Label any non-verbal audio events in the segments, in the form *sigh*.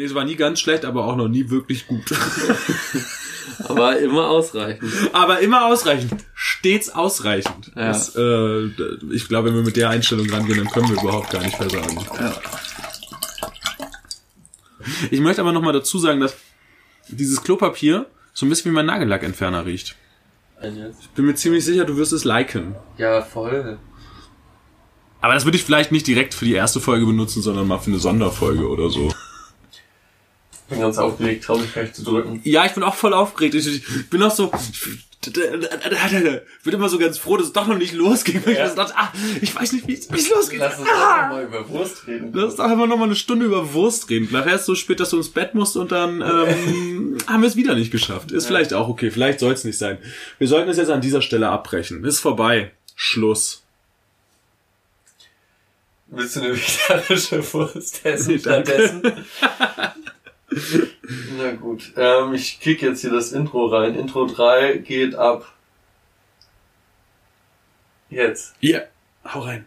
Nee, es war nie ganz schlecht, aber auch noch nie wirklich gut. *laughs* Aber immer ausreichend. aber immer ausreichend. Stets ausreichend. Ja. Das, äh, ich glaube, wenn wir mit der Einstellung rangehen, dann können wir überhaupt gar nicht versagen. Ja. Ich möchte aber nochmal dazu sagen, dass dieses Klopapier so ein bisschen wie mein Nagellackentferner riecht. Ich bin mir ziemlich sicher, du wirst es liken. Ja, voll. Aber das würde ich vielleicht nicht direkt für die erste Folge benutzen, sondern mal für eine Sonderfolge oder so. Bin ganz aufgeregt, trau mich gleich zu drücken. Ja, ich bin auch voll aufgeregt. Ich, ich bin auch so. Ich bin immer so ganz froh, dass es doch noch nicht losging. Weil Ja. ich dachte, ah, ich weiß nicht, wie es losgeht. Lass uns Ah! doch mal über Wurst reden. Lass uns doch einfach noch mal eine Stunde über Wurst reden. Nachher ist es so spät, dass du ins Bett musst und dann ähm, *laughs* haben wir es wieder nicht geschafft. Ist vielleicht auch okay. Vielleicht soll es nicht sein. Wir sollten es jetzt an dieser Stelle abbrechen. Ist vorbei. Schluss. Willst du eine vegetarische Wurst essen Nee, stattdessen? *laughs* Na gut, ähm, ich kick jetzt hier das Intro rein. Intro 3 geht ab. Jetzt. Ja, hau rein.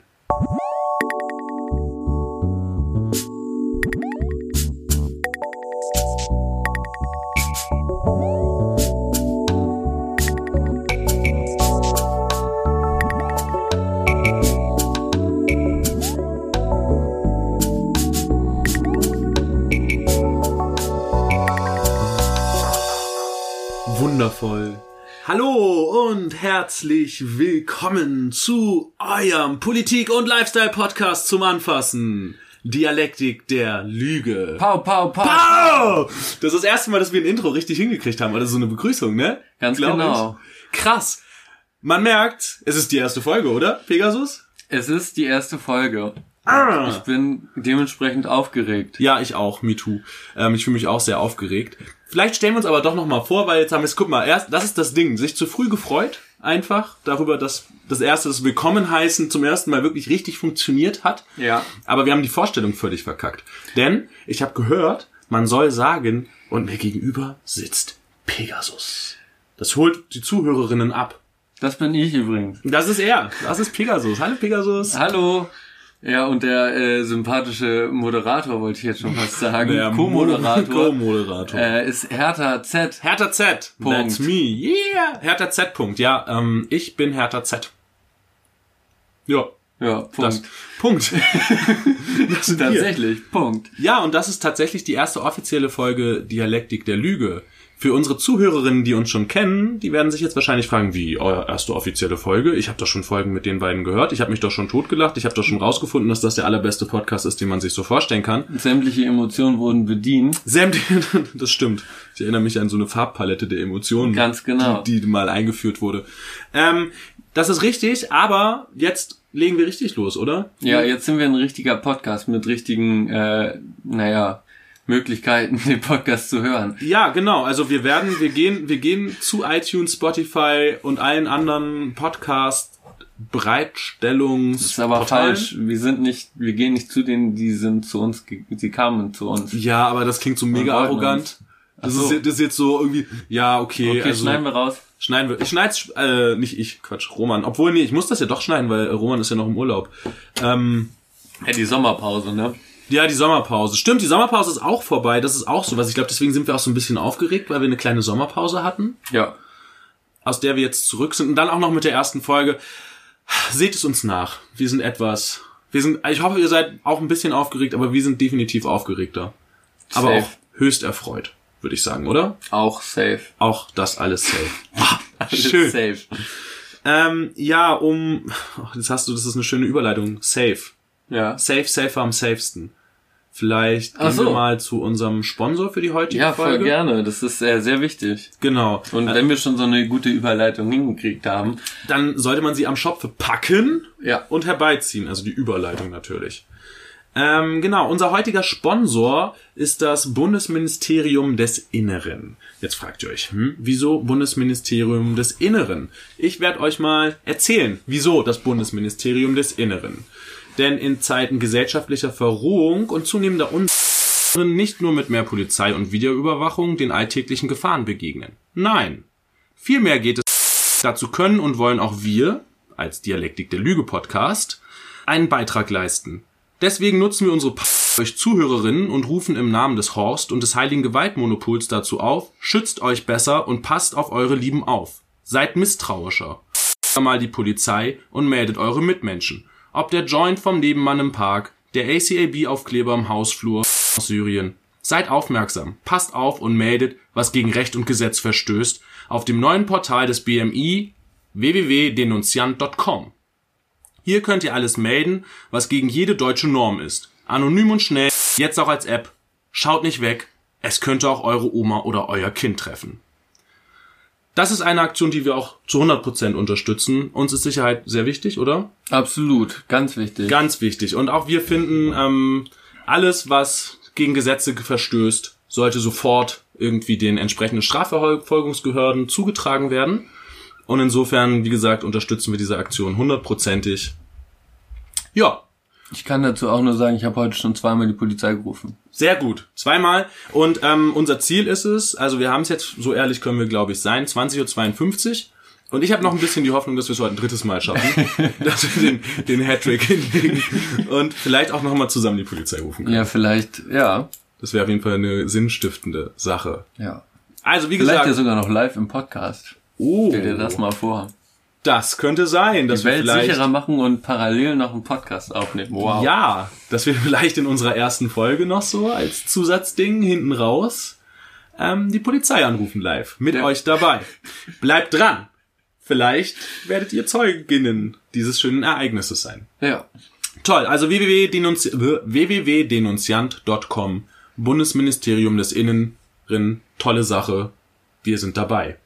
Hallo und herzlich willkommen zu eurem Politik- und Lifestyle-Podcast zum Anfassen. Dialektik der Lüge. Pau, pau, pau. Pow! Das ist das erste Mal, dass wir ein Intro richtig hingekriegt haben. Oder so eine Begrüßung, ne? Ganz Glaub genau. Ich. Krass. Man merkt, es ist die erste Folge, oder? Pegasus? Es ist die erste Folge. Ich Ah. bin dementsprechend aufgeregt. Ja, ich auch, me too. Ähm, ich fühle mich auch sehr aufgeregt. Vielleicht stellen wir uns aber doch noch mal vor, weil jetzt haben wir es, guck mal, erst, das ist das Ding, sich zu früh gefreut, einfach darüber, dass das erste, das Willkommen heißen zum ersten Mal wirklich richtig funktioniert hat. Ja. Aber wir haben die Vorstellung völlig verkackt. Denn ich habe gehört, man soll sagen, und mir gegenüber sitzt Pegasus. Das holt die Zuhörerinnen ab. Das bin ich übrigens. Das ist er. Das ist Pegasus. Hallo Pegasus. Hallo. Ja, und der äh, sympathische Moderator, wollte ich jetzt schon fast sagen. Der Co-Moderator. Co-Moderator. äh, ist Hertha Z. Hertha Z. Punkt. That's me. Yeah. Hertha Z. Punkt. Ja, ähm, ich bin Hertha Z. Ja. Ja, Punkt. Das, Punkt. das. *laughs* Tatsächlich, Punkt. Ja, und das ist tatsächlich die erste offizielle Folge Dialektik der Lüge. Für unsere Zuhörerinnen, die uns schon kennen, die werden sich jetzt wahrscheinlich fragen, wie, euer erste offizielle Folge? Ich habe doch schon Folgen mit den beiden gehört. Ich habe mich doch schon totgelacht. Ich habe doch schon rausgefunden, dass das der allerbeste Podcast ist, den man sich so vorstellen kann. Sämtliche Emotionen wurden bedient. Sämtliche, *laughs* das stimmt. Ich erinnere mich an so eine Farbpalette der Emotionen, Ganz genau. die, die mal eingeführt wurde. Ähm, das ist richtig, aber jetzt legen wir richtig los, oder? Ja, jetzt sind wir ein richtiger Podcast mit richtigen, äh, naja, Möglichkeiten, *laughs* den Podcast zu hören. Ja, genau. Also wir werden, wir gehen, wir gehen zu iTunes, Spotify und allen anderen Podcast Bereitstellungs. Das ist aber Portalen. falsch. Wir sind nicht, wir gehen nicht zu denen, die sind zu uns, sie kamen zu uns. Ja, aber das klingt so mega arrogant. Das, so. ist, das ist jetzt so irgendwie, ja, okay, Okay, also schneiden wir raus. schneiden wir. Ich schneid's, äh, nicht ich, Quatsch, Roman. Obwohl, nee, ich muss das ja doch schneiden, weil Roman ist ja noch im Urlaub. Ähm, Ja, die Sommerpause, ne? Ja, die Sommerpause. Stimmt, die Sommerpause ist auch vorbei. Das ist auch so was. Ich glaube, deswegen sind wir auch so ein bisschen aufgeregt, weil wir eine kleine Sommerpause hatten. Ja. aus der wir jetzt zurück sind und dann auch noch mit der ersten Folge. Seht es uns nach. Wir sind etwas, wir sind, ich hoffe, ihr seid auch ein bisschen aufgeregt, aber wir sind definitiv aufgeregter. Aber Safe. auch höchst erfreut, würde ich sagen, oder? Auch safe. Auch das alles safe. *laughs* Alles *laughs* Schön. Safe. ähm, ja, um, ach, jetzt hast du, das ist eine schöne Überleitung. Safe. Ja. Safe, safer am safesten. Vielleicht gehen so. wir mal zu unserem Sponsor für die heutige Ja, voll Folge. gerne. Das ist äh, sehr wichtig. Genau. Und wenn wir schon so eine gute Überleitung hingekriegt haben, Dann sollte man sie am Schopfe packen ja, und herbeiziehen, also die Überleitung natürlich. Ähm, genau, unser heutiger Sponsor ist das Bundesministerium des Inneren. Jetzt fragt ihr euch, hm, wieso Bundesministerium des Inneren? Ich werde euch mal erzählen, wieso das Bundesministerium des Inneren. Denn in Zeiten gesellschaftlicher Verrohung und zunehmender Unsicherheit nicht nur mit mehr Polizei und Videoüberwachung den alltäglichen Gefahren begegnen. Nein. Vielmehr geht es dazu können und wollen auch wir, als Dialektik der Lüge Podcast, einen Beitrag leisten. Deswegen nutzen wir unsere euch Zuhörerinnen und rufen im Namen des Horst und des heiligen Gewaltmonopols dazu auf, schützt euch besser und passt auf eure Lieben auf. Seid misstrauischer. Mal die Polizei und meldet eure Mitmenschen. Ob der Joint vom Nebenmann im Park, der ACAB-Aufkleber im Hausflur aus Syrien. Seid aufmerksam, passt auf und meldet, was gegen Recht und Gesetz verstößt, auf dem neuen Portal des BMI www.denunziant.com. Hier könnt ihr alles melden, was gegen jede deutsche Norm ist. Anonym und schnell, jetzt auch als App. Schaut nicht weg, es könnte auch eure Oma oder euer Kind treffen. Das ist eine Aktion, die wir auch zu 100% unterstützen. Uns ist Sicherheit sehr wichtig, oder? Absolut, ganz wichtig. Ganz wichtig. Und auch wir finden, ähm, alles, was gegen Gesetze verstößt, sollte sofort irgendwie den entsprechenden Strafverfolgungsbehörden zugetragen werden. Und insofern, wie gesagt, unterstützen wir diese Aktion hundertprozentig. Ja, Ich kann dazu auch nur sagen, ich habe heute schon zweimal die Polizei gerufen. sehr gut. Zweimal. Und ähm, unser Ziel ist es, also wir haben es jetzt, so ehrlich können wir, glaube ich, sein, 20.52 Uhr. Und ich habe noch ein bisschen die Hoffnung, dass wir es heute ein drittes Mal schaffen, *laughs* dass wir den, den Hattrick hinlegen und vielleicht auch nochmal zusammen die Polizei rufen können. Ja, vielleicht, ja. Das wäre auf jeden Fall eine sinnstiftende Sache. Ja. Also wie Vielleicht gesagt, ja sogar noch live im Podcast. oh, Stell dir das mal vor. Das könnte sein, dass Die wir Welt vielleicht sicherer machen und parallel noch einen Podcast aufnehmen. Wow. Ja, dass wir *laughs* vielleicht in unserer ersten Folge noch so als Zusatzding hinten raus ähm, die Polizei anrufen live. Mit Ja. euch dabei. Bleibt dran. Vielleicht werdet ihr Zeuginnen dieses schönen Ereignisses sein. Ja. Toll, also www.denunzi www.denunziant.com Bundesministerium des Inneren, tolle Sache. Wir sind dabei.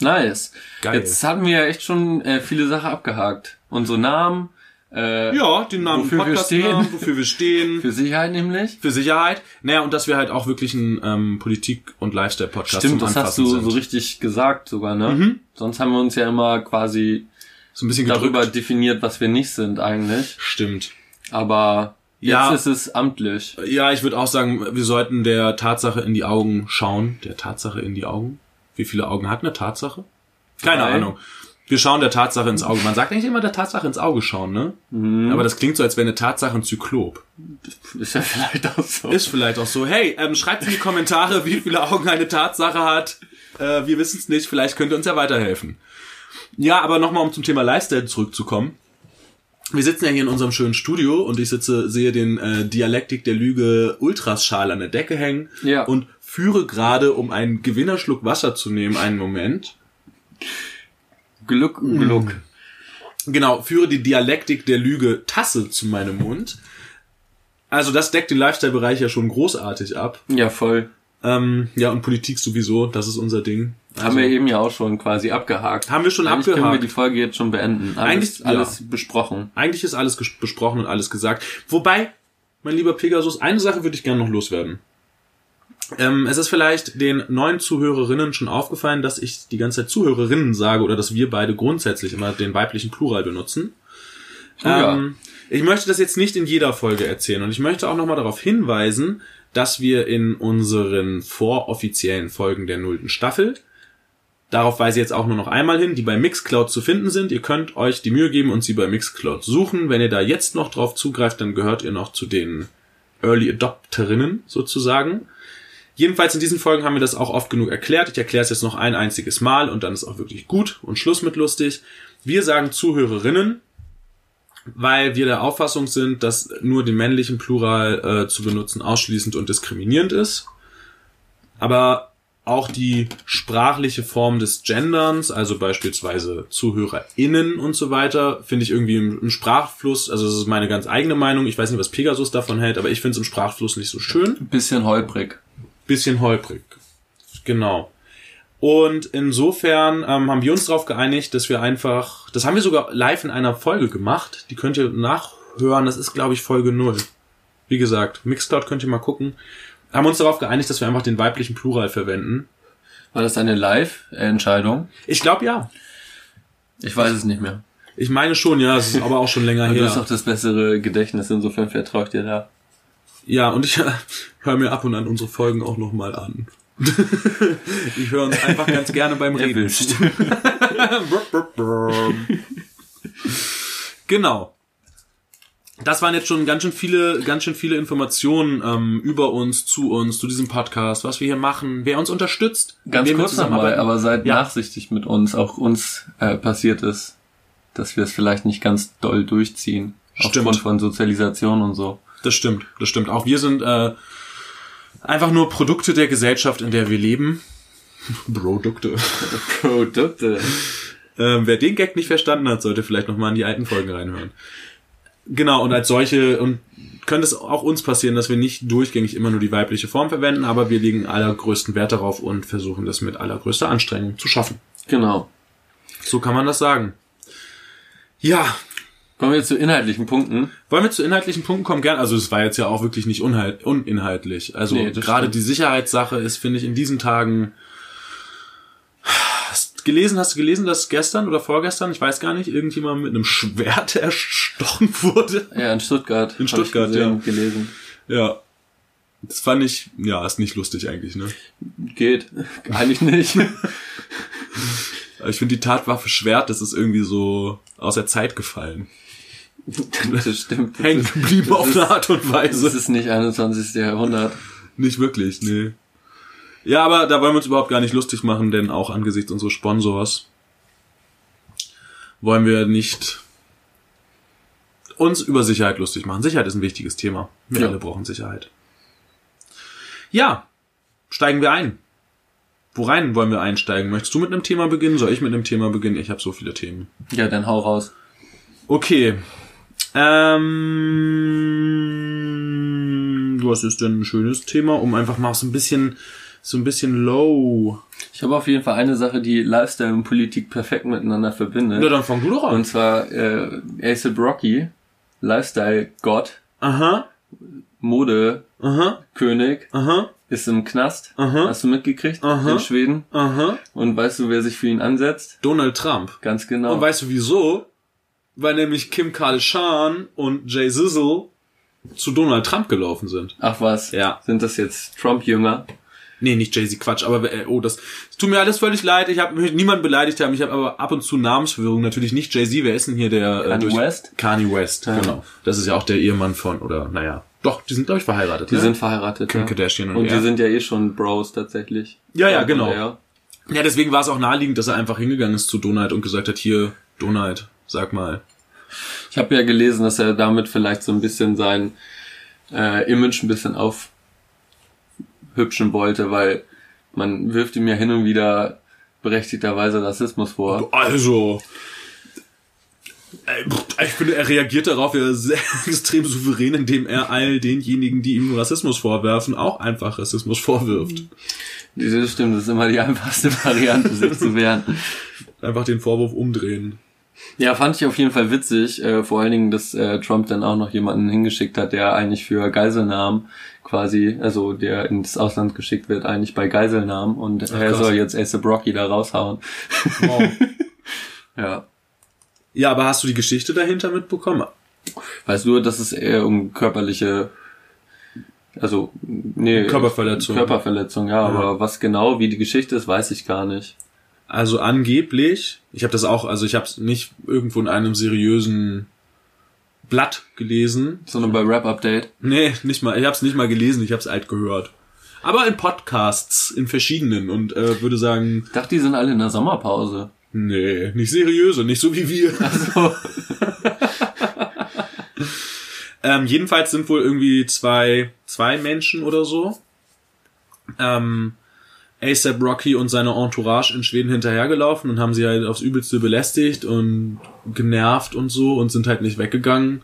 Nice. Geil. Jetzt haben wir ja echt schon äh, viele Sachen abgehakt. Unsere Namen, äh, Ja, den Namen Wofür wir stehen. wofür wir stehen. *laughs* für Sicherheit nämlich. Für Sicherheit. Naja, und dass wir halt auch wirklich ein ähm, Politik- und Lifestyle-Podcast Stimmt, zum das hast du sind. so richtig gesagt sogar, ne? Mhm. Sonst haben wir uns ja immer quasi so ein bisschen darüber gedrückt. definiert, was wir nicht sind eigentlich. Stimmt. Aber jetzt Ja. ist es amtlich. Ja, ich würde auch sagen, wir sollten der Tatsache in die Augen schauen. Der Tatsache in die Augen? Wie viele Augen hat eine Tatsache? Keine Drei. Ahnung. Wir schauen der Tatsache ins Auge. Man sagt eigentlich immer der Tatsache ins Auge schauen, ne? Mhm. Aber das klingt so, als wäre eine Tatsache ein Zyklop. Ist ja vielleicht auch so. Ist vielleicht auch so. Hey, ähm, schreibt in die Kommentare, wie viele Augen eine Tatsache hat. Äh, wir wissen es nicht. Vielleicht könnt ihr uns ja weiterhelfen. Ja, aber nochmal, um zum Thema Lifestyle zurückzukommen. Wir sitzen ja hier in unserem schönen Studio und ich sitze, sehe den äh, Dialektik der Lüge Ultraschal an der Decke hängen Ja. und führe gerade, um einen Gewinnerschluck Wasser zu nehmen, einen Moment. Gluck, Gluck. Genau, führe die Dialektik der Lüge Tasse zu meinem Mund. Also das deckt den Lifestyle-Bereich ja schon großartig ab. Ja, voll. Ähm, ja, und Politik sowieso, das ist unser Ding. Also, haben wir eben ja auch schon quasi abgehakt. haben wir schon Eigentlich können wir abgehakt. die Folge jetzt schon beenden. Alles, Eigentlich, ja. alles besprochen. Eigentlich ist alles besprochen und alles gesagt. Wobei, mein lieber Pegasus, eine Sache würde ich gerne noch loswerden. Ähm, es ist vielleicht den neuen Zuhörerinnen schon aufgefallen, dass ich die ganze Zeit Zuhörerinnen sage oder dass wir beide grundsätzlich immer den weiblichen Plural benutzen. Oh ja. Ähm, ich möchte das jetzt nicht in jeder Folge erzählen und ich möchte auch nochmal darauf hinweisen, dass wir in unseren voroffiziellen Folgen der nullten Staffel, darauf weise ich jetzt auch nur noch einmal hin, die bei Mixcloud zu finden sind. Ihr könnt euch die Mühe geben und sie bei Mixcloud suchen. Wenn ihr da jetzt noch drauf zugreift, dann gehört ihr noch zu den Early Adopterinnen sozusagen. Jedenfalls in diesen Folgen haben wir das auch oft genug erklärt. Ich erkläre es jetzt noch ein einziges Mal und dann ist auch wirklich gut und Schluss mit lustig. Wir sagen Zuhörerinnen, weil wir der Auffassung sind, dass nur den männlichen Plural äh, zu benutzen ausschließend und diskriminierend ist. Aber auch die sprachliche Form des Genderns, also beispielsweise ZuhörerInnen und so weiter, finde ich irgendwie im, im Sprachfluss, also das ist meine ganz eigene Meinung, ich weiß nicht, was Pegasus davon hält, aber ich finde es im Sprachfluss nicht so schön Ein bisschen holprig. Bisschen holprig. Genau. Und insofern ähm, haben wir uns darauf geeinigt, dass wir einfach, das haben wir sogar live in einer Folge gemacht, die könnt ihr nachhören, das ist glaube ich Folge 0. Wie gesagt, Mixcloud könnt ihr mal gucken. Haben uns darauf geeinigt, dass wir einfach den weiblichen Plural verwenden. War das eine Live-Entscheidung? Ich glaube ja. Ich weiß es nicht mehr. Ich meine schon, ja, es ist aber auch schon länger *laughs* Du hast her. auch das bessere Gedächtnis, insofern vertraue ich dir da. Ja, und ich *laughs* höre mir ab und an unsere Folgen auch nochmal an. ich höre uns einfach ganz gerne beim *laughs* Reden. *laughs* Genau. das waren jetzt schon ganz schön viele, ganz schön viele Informationen ähm, über uns, zu uns, zu diesem Podcast, was wir hier machen, wer uns unterstützt. Ganz kurz nochmal, aber seid Ja. nachsichtig mit uns. Auch uns äh, passiert es, dass wir es vielleicht nicht ganz doll durchziehen. Stimmt. Aufgrund von Sozialisation und so. Das stimmt, das stimmt. Auch wir sind äh, einfach nur Produkte der Gesellschaft, in der wir leben. *laughs* Produkte. Produkte. Ähm, wer den Gag nicht verstanden hat, sollte vielleicht nochmal in die alten Folgen reinhören. Genau, und als solche, und könnte es auch uns passieren, dass wir nicht durchgängig immer nur die weibliche Form verwenden, aber wir legen allergrößten Wert darauf und versuchen das mit allergrößter Anstrengung zu schaffen. Genau. So kann man das sagen. Ja, Kommen wir zu inhaltlichen Punkten. wollen wir zu inhaltlichen Punkten kommen? Gern. Also es war jetzt ja auch wirklich nicht unhalt, uninhaltlich. Also Nee, gerade stimmt. die Sicherheitssache ist, finde ich, in diesen Tagen. Hast du gelesen, hast du gelesen, dass gestern oder vorgestern, ich weiß gar nicht, irgendjemand mit einem Schwert *laughs* erstochen wurde? Ja, in Stuttgart. In Stuttgart, gesehen, ja. gelesen. Ja. Das fand ich, ja, ist nicht lustig eigentlich, ne? Geht. Eigentlich nicht. *laughs* Ich finde die Tatwaffe Schwert, das ist irgendwie so aus der Zeit gefallen. Das stimmt. Das Hängen geblieben das auf ist- eine Art und Das Weise. ist nicht 21. Jahrhundert. Nicht wirklich, nee. Ja, aber da wollen wir uns überhaupt gar nicht lustig machen, denn auch angesichts unseres Sponsors wollen wir nicht uns über Sicherheit lustig machen. Sicherheit ist ein wichtiges Thema. Wir Ja. alle brauchen Sicherheit. Ja, steigen wir ein. Worein wollen wir einsteigen? Möchtest du mit einem Thema beginnen? Soll ich mit einem Thema beginnen? Ich habe so viele Themen. Ja, dann hau raus. Okay. Ähm, was ist denn ein schönes Thema, um einfach mal so ein bisschen, so ein bisschen low. Ich habe auf jeden Fall eine Sache, die Lifestyle und Politik perfekt miteinander verbindet. Na, dann fang du doch an. Und zwar äh, A$AP Rocky, Lifestyle-Gott, Aha, Modekönig, aha, aha, ist im Knast. Aha. Hast du mitgekriegt? Aha. In Schweden. aha. Und weißt du, wer sich für ihn ansetzt? Donald Trump. Ganz genau. Und weißt du wieso? Weil nämlich Kim Kardashian und Jay Zizzle zu Donald Trump gelaufen sind. Ach was? Ja. Sind das jetzt Trump-Jünger? Nee, nicht Jay-Z, Quatsch, aber äh, oh, das es tut mir alles völlig leid. Ich habe niemanden beleidigt haben. Ich habe aber ab und zu Namensverwirrung. Natürlich nicht Jay-Z. Wer ist denn hier der? Kanye West? Kanye West, Ja. genau. Das ist ja auch der Ehemann von oder naja, doch, die sind glaube ich verheiratet. Die ne? sind verheiratet. Kim ja. Kardashian und Und er. die sind ja eh schon Bros tatsächlich. Ja, ja, Oder genau. ja, deswegen war es auch naheliegend, dass er einfach hingegangen ist zu Donald und gesagt hat, hier Donald, sag mal. Ich habe ja gelesen, dass er damit vielleicht so ein bisschen sein äh, Image ein bisschen aufhübschen wollte, weil man wirft ihm ja hin und wieder berechtigterweise Rassismus vor. Also, äh, ich finde, er reagiert darauf ja sehr *laughs* extrem souverän, indem er all denjenigen, die ihm Rassismus vorwerfen, auch einfach Rassismus vorwirft. Das stimmt, das ist immer die *laughs* einfachste Variante, sich zu wehren. Einfach den Vorwurf umdrehen. Ja, fand ich auf jeden Fall witzig, äh, vor allen Dingen, dass äh, Trump dann auch noch jemanden hingeschickt hat, der eigentlich für Geiselnahmen quasi, also der ins Ausland geschickt wird, eigentlich bei Geiselnahmen und er krass. soll jetzt A$AP Rocky da raushauen. Wow. *laughs* Ja. ja, aber hast du die Geschichte dahinter mitbekommen? Weißt du, dass es eher um körperliche, also, nee. Körperverletzung. Körperverletzung, ja, aber was genau, wie die Geschichte ist, weiß ich gar nicht. Also angeblich, ich habe das auch, also ich habe es nicht irgendwo in einem seriösen Blatt gelesen. Sondern bei Rap Update. Nee, nicht mal. Ich habe es nicht mal gelesen, ich habe es alt gehört. Aber in Podcasts, in verschiedenen und äh, würde sagen, Ich dachte, die sind alle in der Sommerpause. nee, nicht seriöse, nicht so wie wir. Also, *laughs* Ähm, jedenfalls sind wohl irgendwie zwei, zwei Menschen oder so. Ähm, ASAP Rocky und seine Entourage in Schweden hinterhergelaufen und haben sie halt aufs Übelste belästigt und genervt und so und sind halt nicht weggegangen.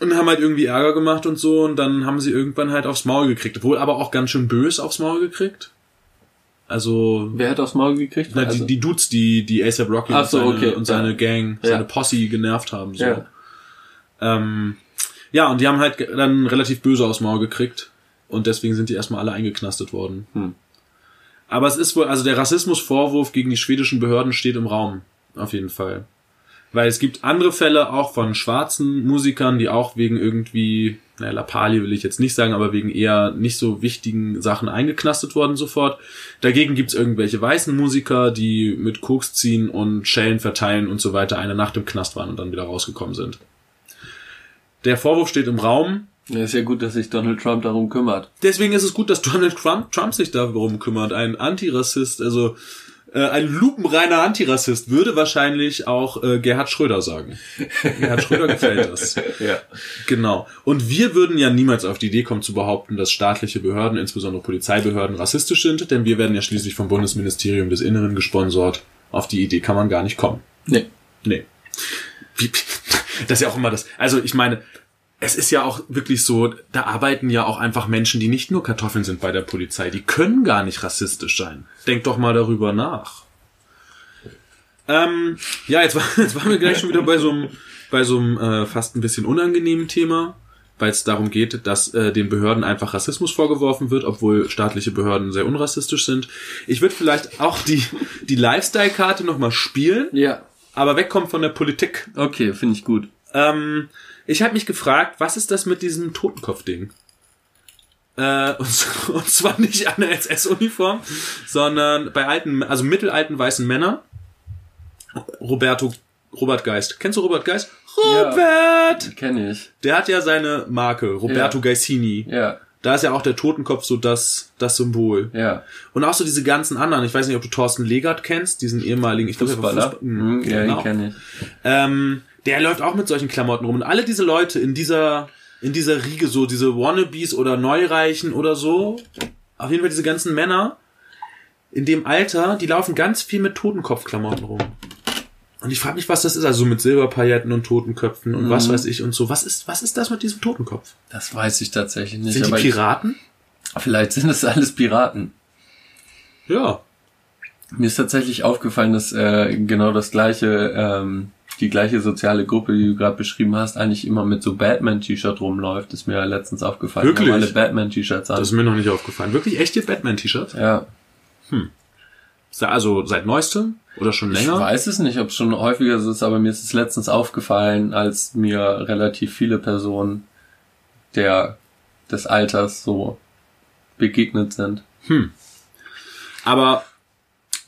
Und haben halt irgendwie Ärger gemacht und so und dann haben sie irgendwann halt aufs Maul gekriegt. Wohl aber auch ganz schön bös aufs Maul gekriegt. Also, wer hat aufs Maul gekriegt? na, also, die, die Dudes, die, die ASAP Rocky so, und seine, okay, und seine ja. Gang, Ja. seine Posse genervt haben. So. Ja. Ähm, ja, und die haben halt dann relativ böse aufs Maul gekriegt. Und deswegen sind die erstmal alle eingeknastet worden. Hm. Aber es ist wohl, also der Rassismusvorwurf gegen die schwedischen Behörden steht im Raum. Auf jeden Fall. Weil es gibt andere Fälle auch von schwarzen Musikern, die auch wegen irgendwie, naja, Lappalie will ich jetzt nicht sagen, aber wegen eher nicht so wichtigen Sachen eingeknastet worden sofort. Dagegen gibt's irgendwelche weißen Musiker, die mit Koks ziehen und Schellen verteilen und so weiter eine Nacht im Knast waren und dann wieder rausgekommen sind. Der Vorwurf steht im Raum. Ja, ist ja gut, dass sich Donald Trump darum kümmert. Deswegen ist es gut, dass Donald Trump, Trump sich darum kümmert. Ein Antirassist, also äh, ein lupenreiner Antirassist würde wahrscheinlich auch äh, Gerhard Schröder sagen. *laughs* Gerhard Schröder gefällt das. Ja. Genau. Und wir würden ja niemals auf die Idee kommen zu behaupten, dass staatliche Behörden, insbesondere Polizeibehörden, rassistisch sind, denn wir werden ja schließlich vom Bundesministerium des Inneren gesponsort. Auf die Idee kann man gar nicht kommen. Nee. Nee. Wie, das ist ja auch immer das. Also ich meine, es ist ja auch wirklich so, da arbeiten ja auch einfach Menschen, die nicht nur Kartoffeln sind bei der Polizei. Die können gar nicht rassistisch sein. Denk doch mal darüber nach. Ähm, ja, jetzt, war, *laughs* jetzt waren wir gleich schon wieder bei so einem, bei so einem äh, fast ein bisschen unangenehmen Thema, weil es darum geht, dass äh, den Behörden einfach Rassismus vorgeworfen wird, obwohl staatliche Behörden sehr unrassistisch sind. Ich würde vielleicht auch die, die Lifestyle-Karte nochmal spielen, Ja. aber wegkommen von der Politik. Okay, finde ich gut. Ähm, ich habe mich gefragt, was ist das mit diesem Totenkopf-Ding? Äh, und, *laughs* und zwar nicht an der SS-Uniform, sondern bei alten, also mittelalten weißen Männern. Roberto, Robert Geist. Kennst du Robert Geist? Ja. Robert! Kenne ich. Der hat ja seine Marke, Roberto Ja. Geissini. Ja. Da ist ja auch der Totenkopf so das, das Symbol. Ja. Und auch so diese ganzen anderen. Ich weiß nicht, ob du Thorsten Legert kennst, diesen ehemaligen, ich glaube, Fußballer. Fußball- Mhm, Mhm, ja, genau. den kenne ich. Ähm, der läuft auch mit solchen Klamotten rum. Und alle diese Leute in dieser, in dieser Riege, so diese Wannabes oder Neureichen oder so, auf jeden Fall diese ganzen Männer in dem Alter, die laufen ganz viel mit Totenkopfklamotten rum. Und ich frage mich, was das ist, also mit Silberpailletten und Totenköpfen und was weiß ich und so. Was ist, was ist das mit diesem Totenkopf? Das weiß ich tatsächlich nicht. Sind die aber ich, Piraten? vielleicht sind es alles Piraten. Ja. Mir ist tatsächlich aufgefallen, dass äh, genau das gleiche, ähm, die gleiche soziale Gruppe, die du gerade beschrieben hast, eigentlich immer mit so Batman-T-Shirt rumläuft. Ist mir ja letztens aufgefallen. Wirklich? Alle Batman-T-Shirts an. Das ist mir noch nicht aufgefallen. Wirklich echte Batman-T-Shirts? ja. Also seit neuestem oder schon Ich länger? weiß es nicht, ob es schon häufiger ist, aber mir ist es letztens aufgefallen, als mir relativ viele Personen der des Alters so begegnet sind. Aber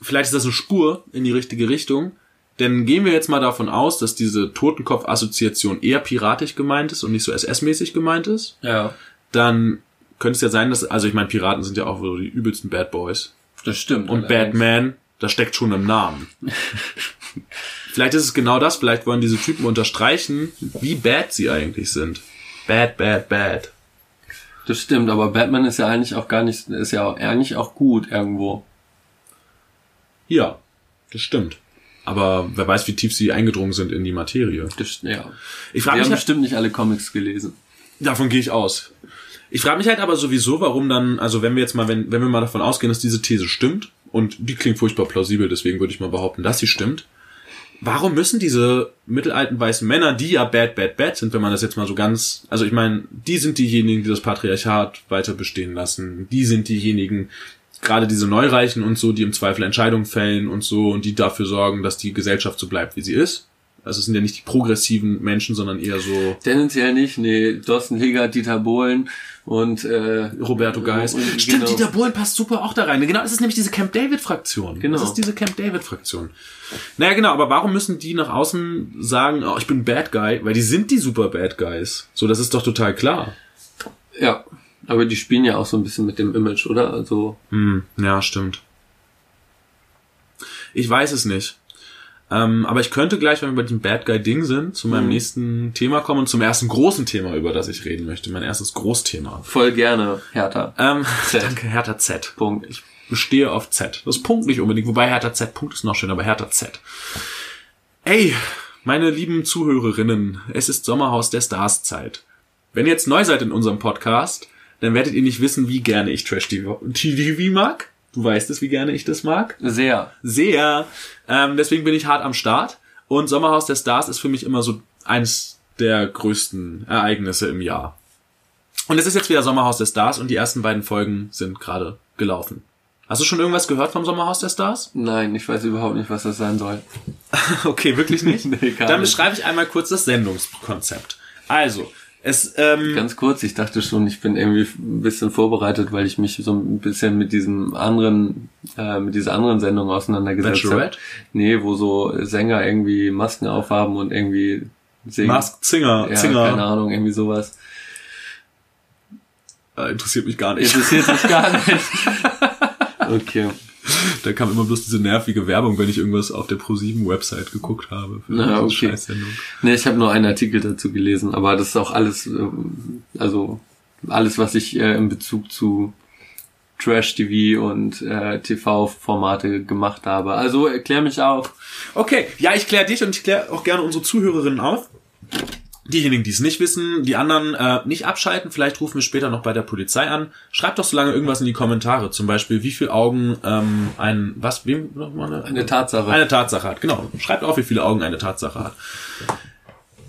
vielleicht ist das eine Spur in die richtige Richtung. Denn gehen wir jetzt mal davon aus, dass diese Totenkopf-Assoziation eher piratisch gemeint ist und nicht so SS-mäßig gemeint ist. Ja. Dann könnte es ja sein, dass, also ich meine, Piraten sind ja auch so die übelsten Bad Boys. Das stimmt. Und allerdings. Batman, das steckt schon im Namen. *laughs* vielleicht ist es genau das, vielleicht wollen diese Typen unterstreichen, wie bad sie eigentlich sind. Bad, bad, bad. Das stimmt, aber Batman ist ja eigentlich auch gar nicht, ist ja auch, eigentlich auch gut irgendwo. Ja, das stimmt. Aber wer weiß, wie tief sie eingedrungen sind in die Materie. Das, ja. Ich frage haben mich, halt- bestimmt nicht alle Comics gelesen. Davon gehe ich aus. Ich frage mich halt aber sowieso, warum dann, also wenn wir jetzt mal, wenn, wenn wir mal davon ausgehen, dass diese These stimmt, und die klingt furchtbar plausibel, deswegen würde ich mal behaupten, dass sie stimmt, warum müssen diese mittelalten weißen Männer, die ja bad, bad, bad sind, wenn man das jetzt mal so ganz, also ich meine, die sind diejenigen, die das Patriarchat weiter bestehen lassen, die sind diejenigen, gerade diese Neureichen und so, die im Zweifel Entscheidungen fällen und so, und die dafür sorgen, dass die Gesellschaft so bleibt, wie sie ist. Also es sind ja nicht die progressiven Menschen, sondern eher so Tendenziell nicht, nee, Thorsten Legert, Dieter Bohlen und äh, Roberto Geis. und- Stimmt, genau. Dieter Bohlen passt super auch da rein. Genau, das ist nämlich diese Camp David Fraktion. Genau. Das ist diese Camp David Fraktion. Naja, genau, aber warum müssen die nach außen sagen, oh, ich bin Bad Guy? Weil die sind die super Bad Guys. So, das ist doch total klar. Ja, aber die spielen ja auch so ein bisschen mit dem Image, oder? Also Hm, ja, stimmt. Ich weiß es nicht. Ähm, aber ich könnte gleich, wenn wir bei diesem Bad Guy-Ding sind, zu meinem nächsten Thema kommen und zum ersten großen Thema, über das ich reden möchte. Mein erstes Großthema. voll gerne, Hertha. Ähm, *laughs* Z. danke, Hertha Z. Punkt. Ich bestehe auf Z. Das Punkt nicht unbedingt, wobei Hertha Z Punkt ist noch schön, aber Hertha Z. Ey, meine lieben Zuhörerinnen, es ist Sommerhaus der Stars Zeit. Wenn ihr jetzt neu seid in unserem Podcast, dann werdet ihr nicht wissen, wie gerne ich Trash TV mag. Du weißt es, wie gerne ich das mag. Sehr. Sehr. Ähm, deswegen bin ich hart am Start. Und Sommerhaus der Stars ist für mich immer so eines der größten Ereignisse im Jahr. Und es ist jetzt wieder Sommerhaus der Stars und die ersten beiden Folgen sind gerade gelaufen. Hast du schon irgendwas gehört vom Sommerhaus der Stars? Nein, ich weiß überhaupt nicht, was das sein soll. *laughs* Okay, wirklich nicht? *laughs* Nee, Dann beschreibe ich einmal kurz das Sendungskonzept. Also, es, ähm, Ganz kurz, ich dachte schon, ich bin irgendwie ein bisschen vorbereitet, weil ich mich so ein bisschen mit diesem anderen, äh, mit dieser anderen Sendung auseinandergesetzt habe. Nee, wo so Sänger irgendwie Masken aufhaben und irgendwie singen. Mask Singer, ja, Singer. keine Ahnung, irgendwie sowas. Äh, interessiert mich gar nicht. Interessiert mich gar *laughs* nicht. Okay. *laughs* Da kam immer bloß diese nervige Werbung, wenn ich irgendwas auf der Pro7-Website geguckt habe. Für Na, okay. Nee, ich habe nur einen Artikel dazu gelesen, aber das ist auch alles, ähm, also alles, was ich äh, in Bezug zu Trash-TV und äh, TV-Formate gemacht habe. Also erklär mich auf. Okay, ja, ich kläre dich und ich kläre auch gerne unsere Zuhörerinnen auf. Diejenigen, die es nicht wissen, die anderen äh, nicht abschalten, vielleicht rufen wir später noch bei der Polizei an. Schreibt doch so lange irgendwas in die Kommentare, zum Beispiel, wie viele Augen ähm, ein, was, wem nochmal eine, Eine Tatsache. eine Tatsache hat. Genau, schreibt auf, wie viele Augen eine Tatsache hat.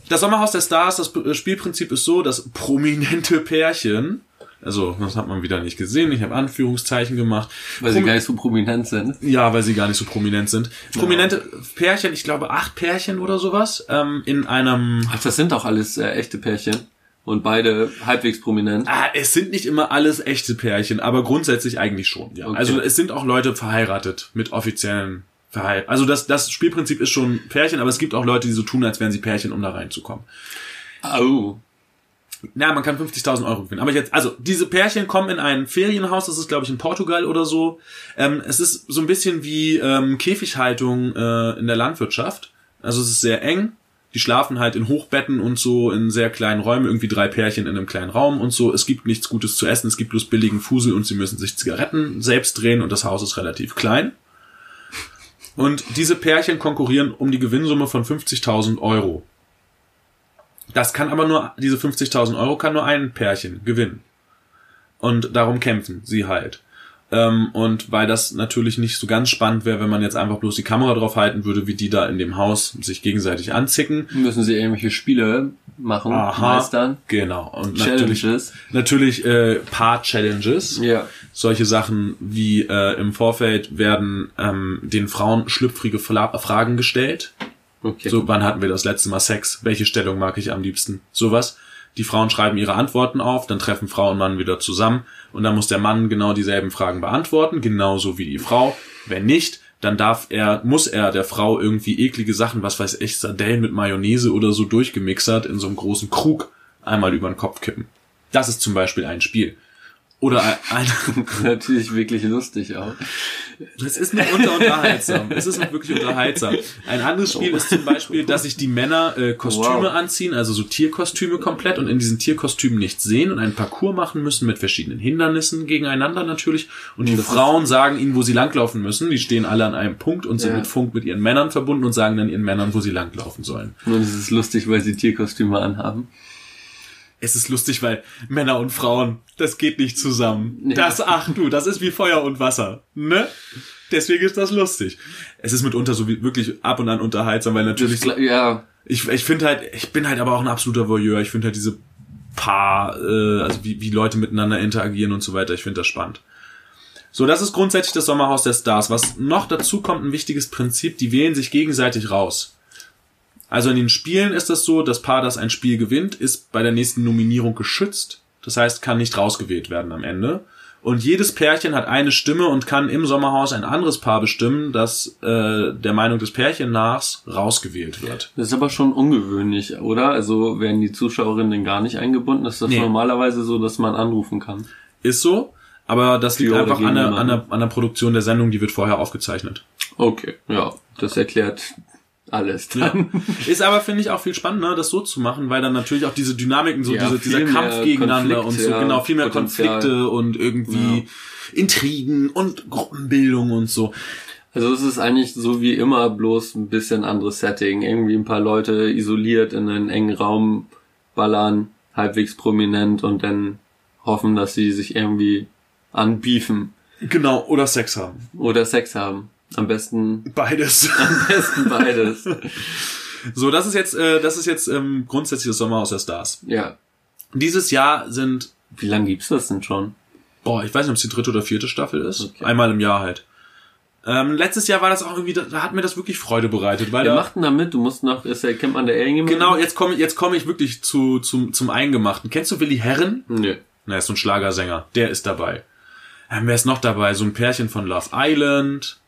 Das Sommerhaus der Stars, das Spielprinzip ist so, dass prominente Pärchen, also das hat man wieder nicht gesehen, ich habe Anführungszeichen gemacht, weil sie Prom- gar nicht so prominent sind. ja, weil sie gar nicht so prominent sind. Prominente Pärchen, ich glaube acht Pärchen oder sowas, ähm, in einem. Ach, das sind doch alles äh, echte Pärchen. Und beide halbwegs prominent. Ah, es sind nicht immer alles echte Pärchen, aber grundsätzlich eigentlich schon. Ja. Okay. Also es sind auch Leute verheiratet mit offiziellen Verheirat. Also das, das Spielprinzip ist schon Pärchen, aber es gibt auch Leute, die so tun, als wären sie Pärchen, um da reinzukommen. Au. Na, man kann 50.000 Euro gewinnen. Aber jetzt, also diese Pärchen kommen in ein Ferienhaus, das ist glaube ich in Portugal oder so. Ähm, es ist so ein bisschen wie ähm, Käfighaltung äh, in der Landwirtschaft. Also es ist sehr eng. Die schlafen halt in Hochbetten und so in sehr kleinen Räumen, irgendwie drei Pärchen in einem kleinen Raum und so. Es gibt nichts Gutes zu essen, es gibt bloß billigen Fusel und sie müssen sich Zigaretten selbst drehen und das Haus ist relativ klein. Und diese Pärchen konkurrieren um die Gewinnsumme von 50.000 Euro. Das kann aber nur, diese 50.000 Euro kann nur ein Pärchen gewinnen. Und darum kämpfen sie halt. Ähm, und weil das natürlich nicht so ganz spannend wäre, wenn man jetzt einfach bloß die Kamera drauf halten würde, wie die da in dem Haus sich gegenseitig anzicken. Müssen sie irgendwelche Spiele machen, Aha. meistern. Genau. Und natürlich, Challenges. natürlich äh, Paar-Challenges. Ja. Solche Sachen wie äh, im Vorfeld werden ähm, den Frauen schlüpfrige Fragen gestellt. Okay. So, wann hatten wir das letzte Mal Sex? Welche Stellung mag ich am liebsten? Sowas. Die Frauen schreiben ihre Antworten auf, dann treffen Frau und Mann wieder zusammen und dann muss der Mann genau dieselben Fragen beantworten, genauso wie die Frau. Wenn nicht, dann darf er, muss er der Frau irgendwie eklige Sachen, was weiß ich, Sardellen mit Mayonnaise oder so durchgemixert in so einem großen Krug einmal über den Kopf kippen. Das ist zum Beispiel ein Spiel. Oder *laughs* ein, Natürlich wirklich lustig auch. es ist mitunter unterhaltsam. Es ist wirklich unterhaltsam. Ein anderes Spiel ist zum Beispiel, dass sich die Männer äh, Kostüme Wow. anziehen, also so Tierkostüme komplett und in diesen Tierkostümen nichts sehen und einen Parcours machen müssen mit verschiedenen Hindernissen gegeneinander natürlich. Und die Das Frauen sagen ihnen, wo sie langlaufen müssen. Die stehen alle an einem Punkt und sind Ja. mit Funk mit ihren Männern verbunden und sagen dann ihren Männern, wo sie langlaufen sollen. Und es ist lustig, weil sie Tierkostüme anhaben. Es ist lustig, weil Männer und Frauen, das geht nicht zusammen. Ja. Das, ach du, das ist wie Feuer und Wasser, ne? Deswegen ist das lustig. Es ist mitunter so wie wirklich ab und an unterhaltsam, weil natürlich, Das, ja, ich, ich finde halt, ich bin halt aber auch ein absoluter Voyeur. Ich finde halt diese Paar, äh, also wie, wie Leute miteinander interagieren und so weiter, ich finde das spannend. So, das ist grundsätzlich das Sommerhaus der Stars. Was noch dazu kommt, ein wichtiges Prinzip, die wählen sich gegenseitig raus. Also in den Spielen ist das so, das Paar, das ein Spiel gewinnt, ist bei der nächsten Nominierung geschützt. Das heißt, kann nicht rausgewählt werden am Ende. Und jedes Pärchen hat eine Stimme und kann im Sommerhaus ein anderes Paar bestimmen, das äh, der Meinung des Pärchen nach rausgewählt wird. das ist aber schon ungewöhnlich, oder? Also werden die Zuschauerinnen denn gar nicht eingebunden? Das ist doch Nee. normalerweise so, dass man anrufen kann. Ist so, aber das liegt einfach an der, an, der, an der Produktion der Sendung, die wird vorher aufgezeichnet. Okay, ja, das erklärt alles dann. *laughs* Ist aber, finde ich, auch viel spannender, das so zu machen, weil dann natürlich auch diese Dynamiken, so Ja, diese, dieser Kampf gegeneinander Konflikt, und so, ja, genau, viel mehr Potenzial. Konflikte und irgendwie Intrigen und Gruppenbildung und so. Also es ist eigentlich so wie immer, bloß ein bisschen anderes Setting. Irgendwie ein paar Leute isoliert in einen engen Raum ballern, halbwegs prominent und dann hoffen, dass sie sich irgendwie anbiefen Genau, oder Sex haben. oder Sex haben. Am besten, Beides. *laughs* am besten beides. So, das ist jetzt, äh, das ist jetzt ähm, grundsätzlich das Sommerhaus der Stars. Ja. Dieses Jahr sind, Wie lange gibt's das denn schon? boah, ich weiß nicht, ob es die dritte oder vierte Staffel ist. Okay. Einmal im Jahr halt. Ähm, letztes Jahr war das auch irgendwie, da, da hat mir das wirklich Freude bereitet, weil Wer da, macht denn da mit? Du musst noch, ist der Camp an der Alien Genau, jetzt komme jetzt komme ich wirklich zu, zum, zum Eingemachten. Kennst du Willi Herren? Nö. Na, ist so ein Schlagersänger. Der ist dabei. Ähm, wer ist noch dabei? So ein Pärchen von Love Island.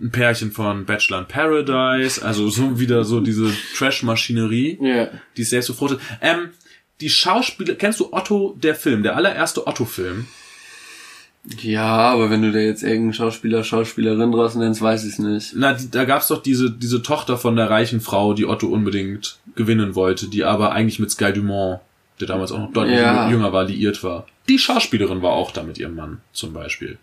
Ein Pärchen von Bachelor in Paradise, also so wieder so diese Trash-Maschinerie, Ja. die ist selbst befruchtet. Ähm, die Schauspieler, kennst du Otto, der Film, der allererste Otto-Film? Ja, aber wenn du da jetzt irgendeinen Schauspieler, Schauspielerin draußen nennst, weiß ich nicht. Na, da gab's doch diese, diese Tochter von der reichen Frau, die Otto unbedingt gewinnen wollte, die aber eigentlich mit Sky Dumont, der damals auch noch deutlich Ja. jünger war, liiert war. Die Schauspielerin war auch da mit ihrem Mann, zum Beispiel.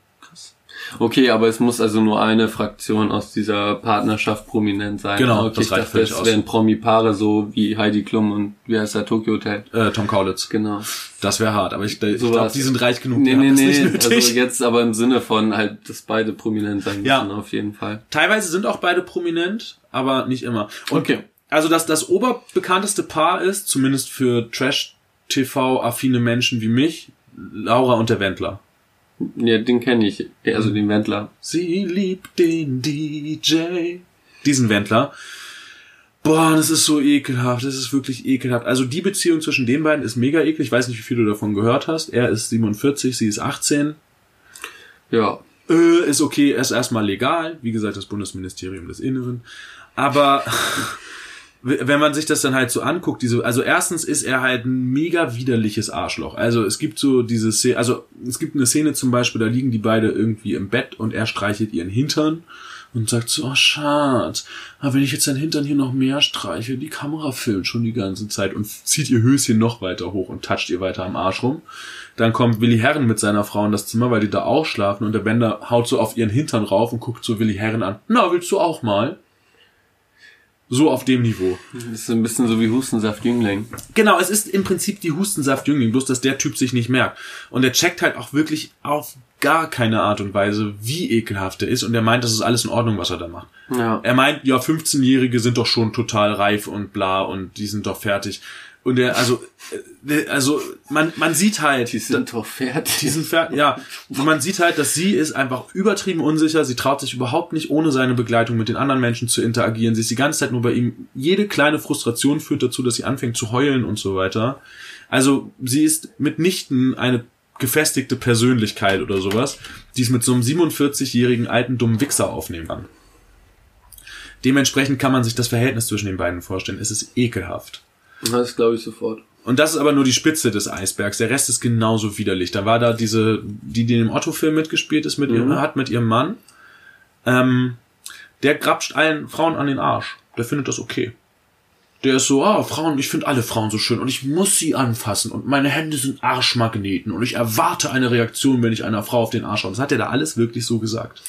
Okay, aber es muss also nur eine Fraktion aus dieser Partnerschaft prominent sein. Genau, okay, das ich reicht dachte, völlig das aus. wären Promi-Paare so wie Heidi Klum und wie heißt der Tokyo Hotel. Äh, Tom Kaulitz. Genau. Das wäre hart, aber ich, ich So glaube, die sind reich genug. Nee, nee, nee. Also jetzt aber im Sinne von halt, dass beide prominent sein müssen, Ja. auf jeden Fall. Teilweise sind auch beide prominent, aber nicht immer. Und Okay. Also das, das oberbekannteste Paar ist, zumindest für Trash-TV-affine Menschen wie mich, Laura und der Wendler. Ja, den kenne ich. Also Mhm. den Wendler. Sie liebt den DJ. Diesen Wendler. Boah, das ist so ekelhaft. Das ist wirklich ekelhaft. Also die Beziehung zwischen den beiden ist mega eklig. Ich weiß nicht, wie viel du davon gehört hast. Er ist 47, sie ist 18. Ja. Äh, ist okay, ist erstmal legal. Wie gesagt, das Bundesministerium des Inneren. Aber wenn man sich das dann halt so anguckt, diese, also erstens ist er halt ein mega widerliches Arschloch. Also es gibt so diese Szene, also es gibt eine Szene zum Beispiel, da liegen die beide irgendwie im Bett und er streichelt ihren Hintern und sagt so, oh Schatz, aber wenn ich jetzt deinen Hintern hier noch mehr streiche, die Kamera filmt schon die ganze Zeit und zieht ihr Höschen noch weiter hoch und toucht ihr weiter am Arsch rum. Dann kommt Willi Herren mit seiner Frau in das Zimmer, weil die da auch schlafen und der Bender haut so auf ihren Hintern rauf und guckt so Willi Herren an. Na, willst du auch mal? So auf dem Niveau. Das ist ein bisschen so wie Hustensaft Jüngling. Genau, es ist im Prinzip die Hustensaft-Jüngling, bloß dass der Typ sich nicht merkt. Und er checkt halt auch wirklich auf gar keine Art und Weise, wie ekelhaft er ist. Und er meint, das ist alles in Ordnung, was er da macht. Ja. Er meint, ja, 15-Jährige sind doch schon total reif und bla und die sind doch fertig. Und er, also, äh, also, man, man sieht halt, Die sind doch fertig. die sind fertig, ja. Und man sieht halt, dass sie ist einfach übertrieben unsicher. Sie traut sich überhaupt nicht, ohne seine Begleitung mit den anderen Menschen zu interagieren. Sie ist die ganze Zeit nur bei ihm. Jede kleine Frustration führt dazu, dass sie anfängt zu heulen und so weiter. Also, sie ist mitnichten eine gefestigte Persönlichkeit oder sowas, die es mit so einem 47-jährigen alten dummen Wichser aufnehmen kann. Dementsprechend kann man sich das Verhältnis zwischen den beiden vorstellen. Es ist ekelhaft. Das glaube ich sofort. Und das ist aber nur die Spitze des Eisbergs. Der Rest ist genauso widerlich. Da war da diese, die, die in dem Otto-Film mitgespielt ist, mit Mhm. ihrem, hat mit ihrem Mann. Ähm, der grapscht allen Frauen an den Arsch. Der findet das okay. Der ist so, ah, Frauen, ich finde alle Frauen so schön und ich muss sie anfassen und meine Hände sind Arschmagneten und ich erwarte eine Reaktion, wenn ich einer Frau auf den Arsch schaue. Das hat er da alles wirklich so gesagt.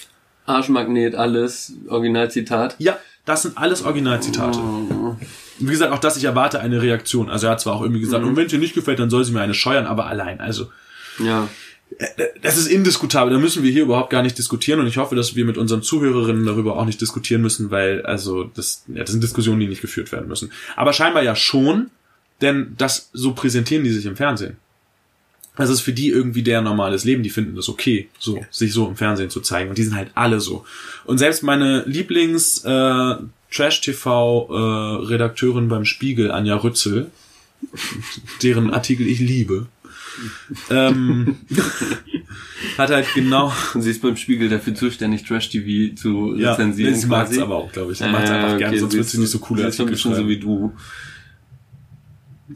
Arschmagnet, alles, Originalzitat. Ja, das sind alles Originalzitate. Oh. Wie gesagt, auch das, ich erwarte eine Reaktion. Also er hat zwar auch irgendwie Mhm. gesagt, und wenn es ihr nicht gefällt, dann soll sie mir eine scheuern, aber allein. Also Ja. das ist indiskutabel. Da müssen wir hier überhaupt gar nicht diskutieren. Und ich hoffe, dass wir mit unseren Zuhörerinnen darüber auch nicht diskutieren müssen, weil also das, ja, das sind Diskussionen, die nicht geführt werden müssen. Aber scheinbar ja schon, denn das so präsentieren die sich im Fernsehen. Das ist für die irgendwie der normales Leben. Die finden das okay, so sich so im Fernsehen zu zeigen. Und die sind halt alle so. Und selbst meine Lieblings äh, Trash-TV-Redakteurin beim Spiegel, Anja Rützel, deren Artikel ich liebe, ähm, *laughs* hat halt genau sie ist beim Spiegel dafür zuständig, Trash-TV zu ja, rezensieren. nee, sie macht es aber auch, glaube ich. Sie macht es Äh, einfach gerne, okay, sonst wird sie nicht so coole sie ist so ein Artikel so wie du.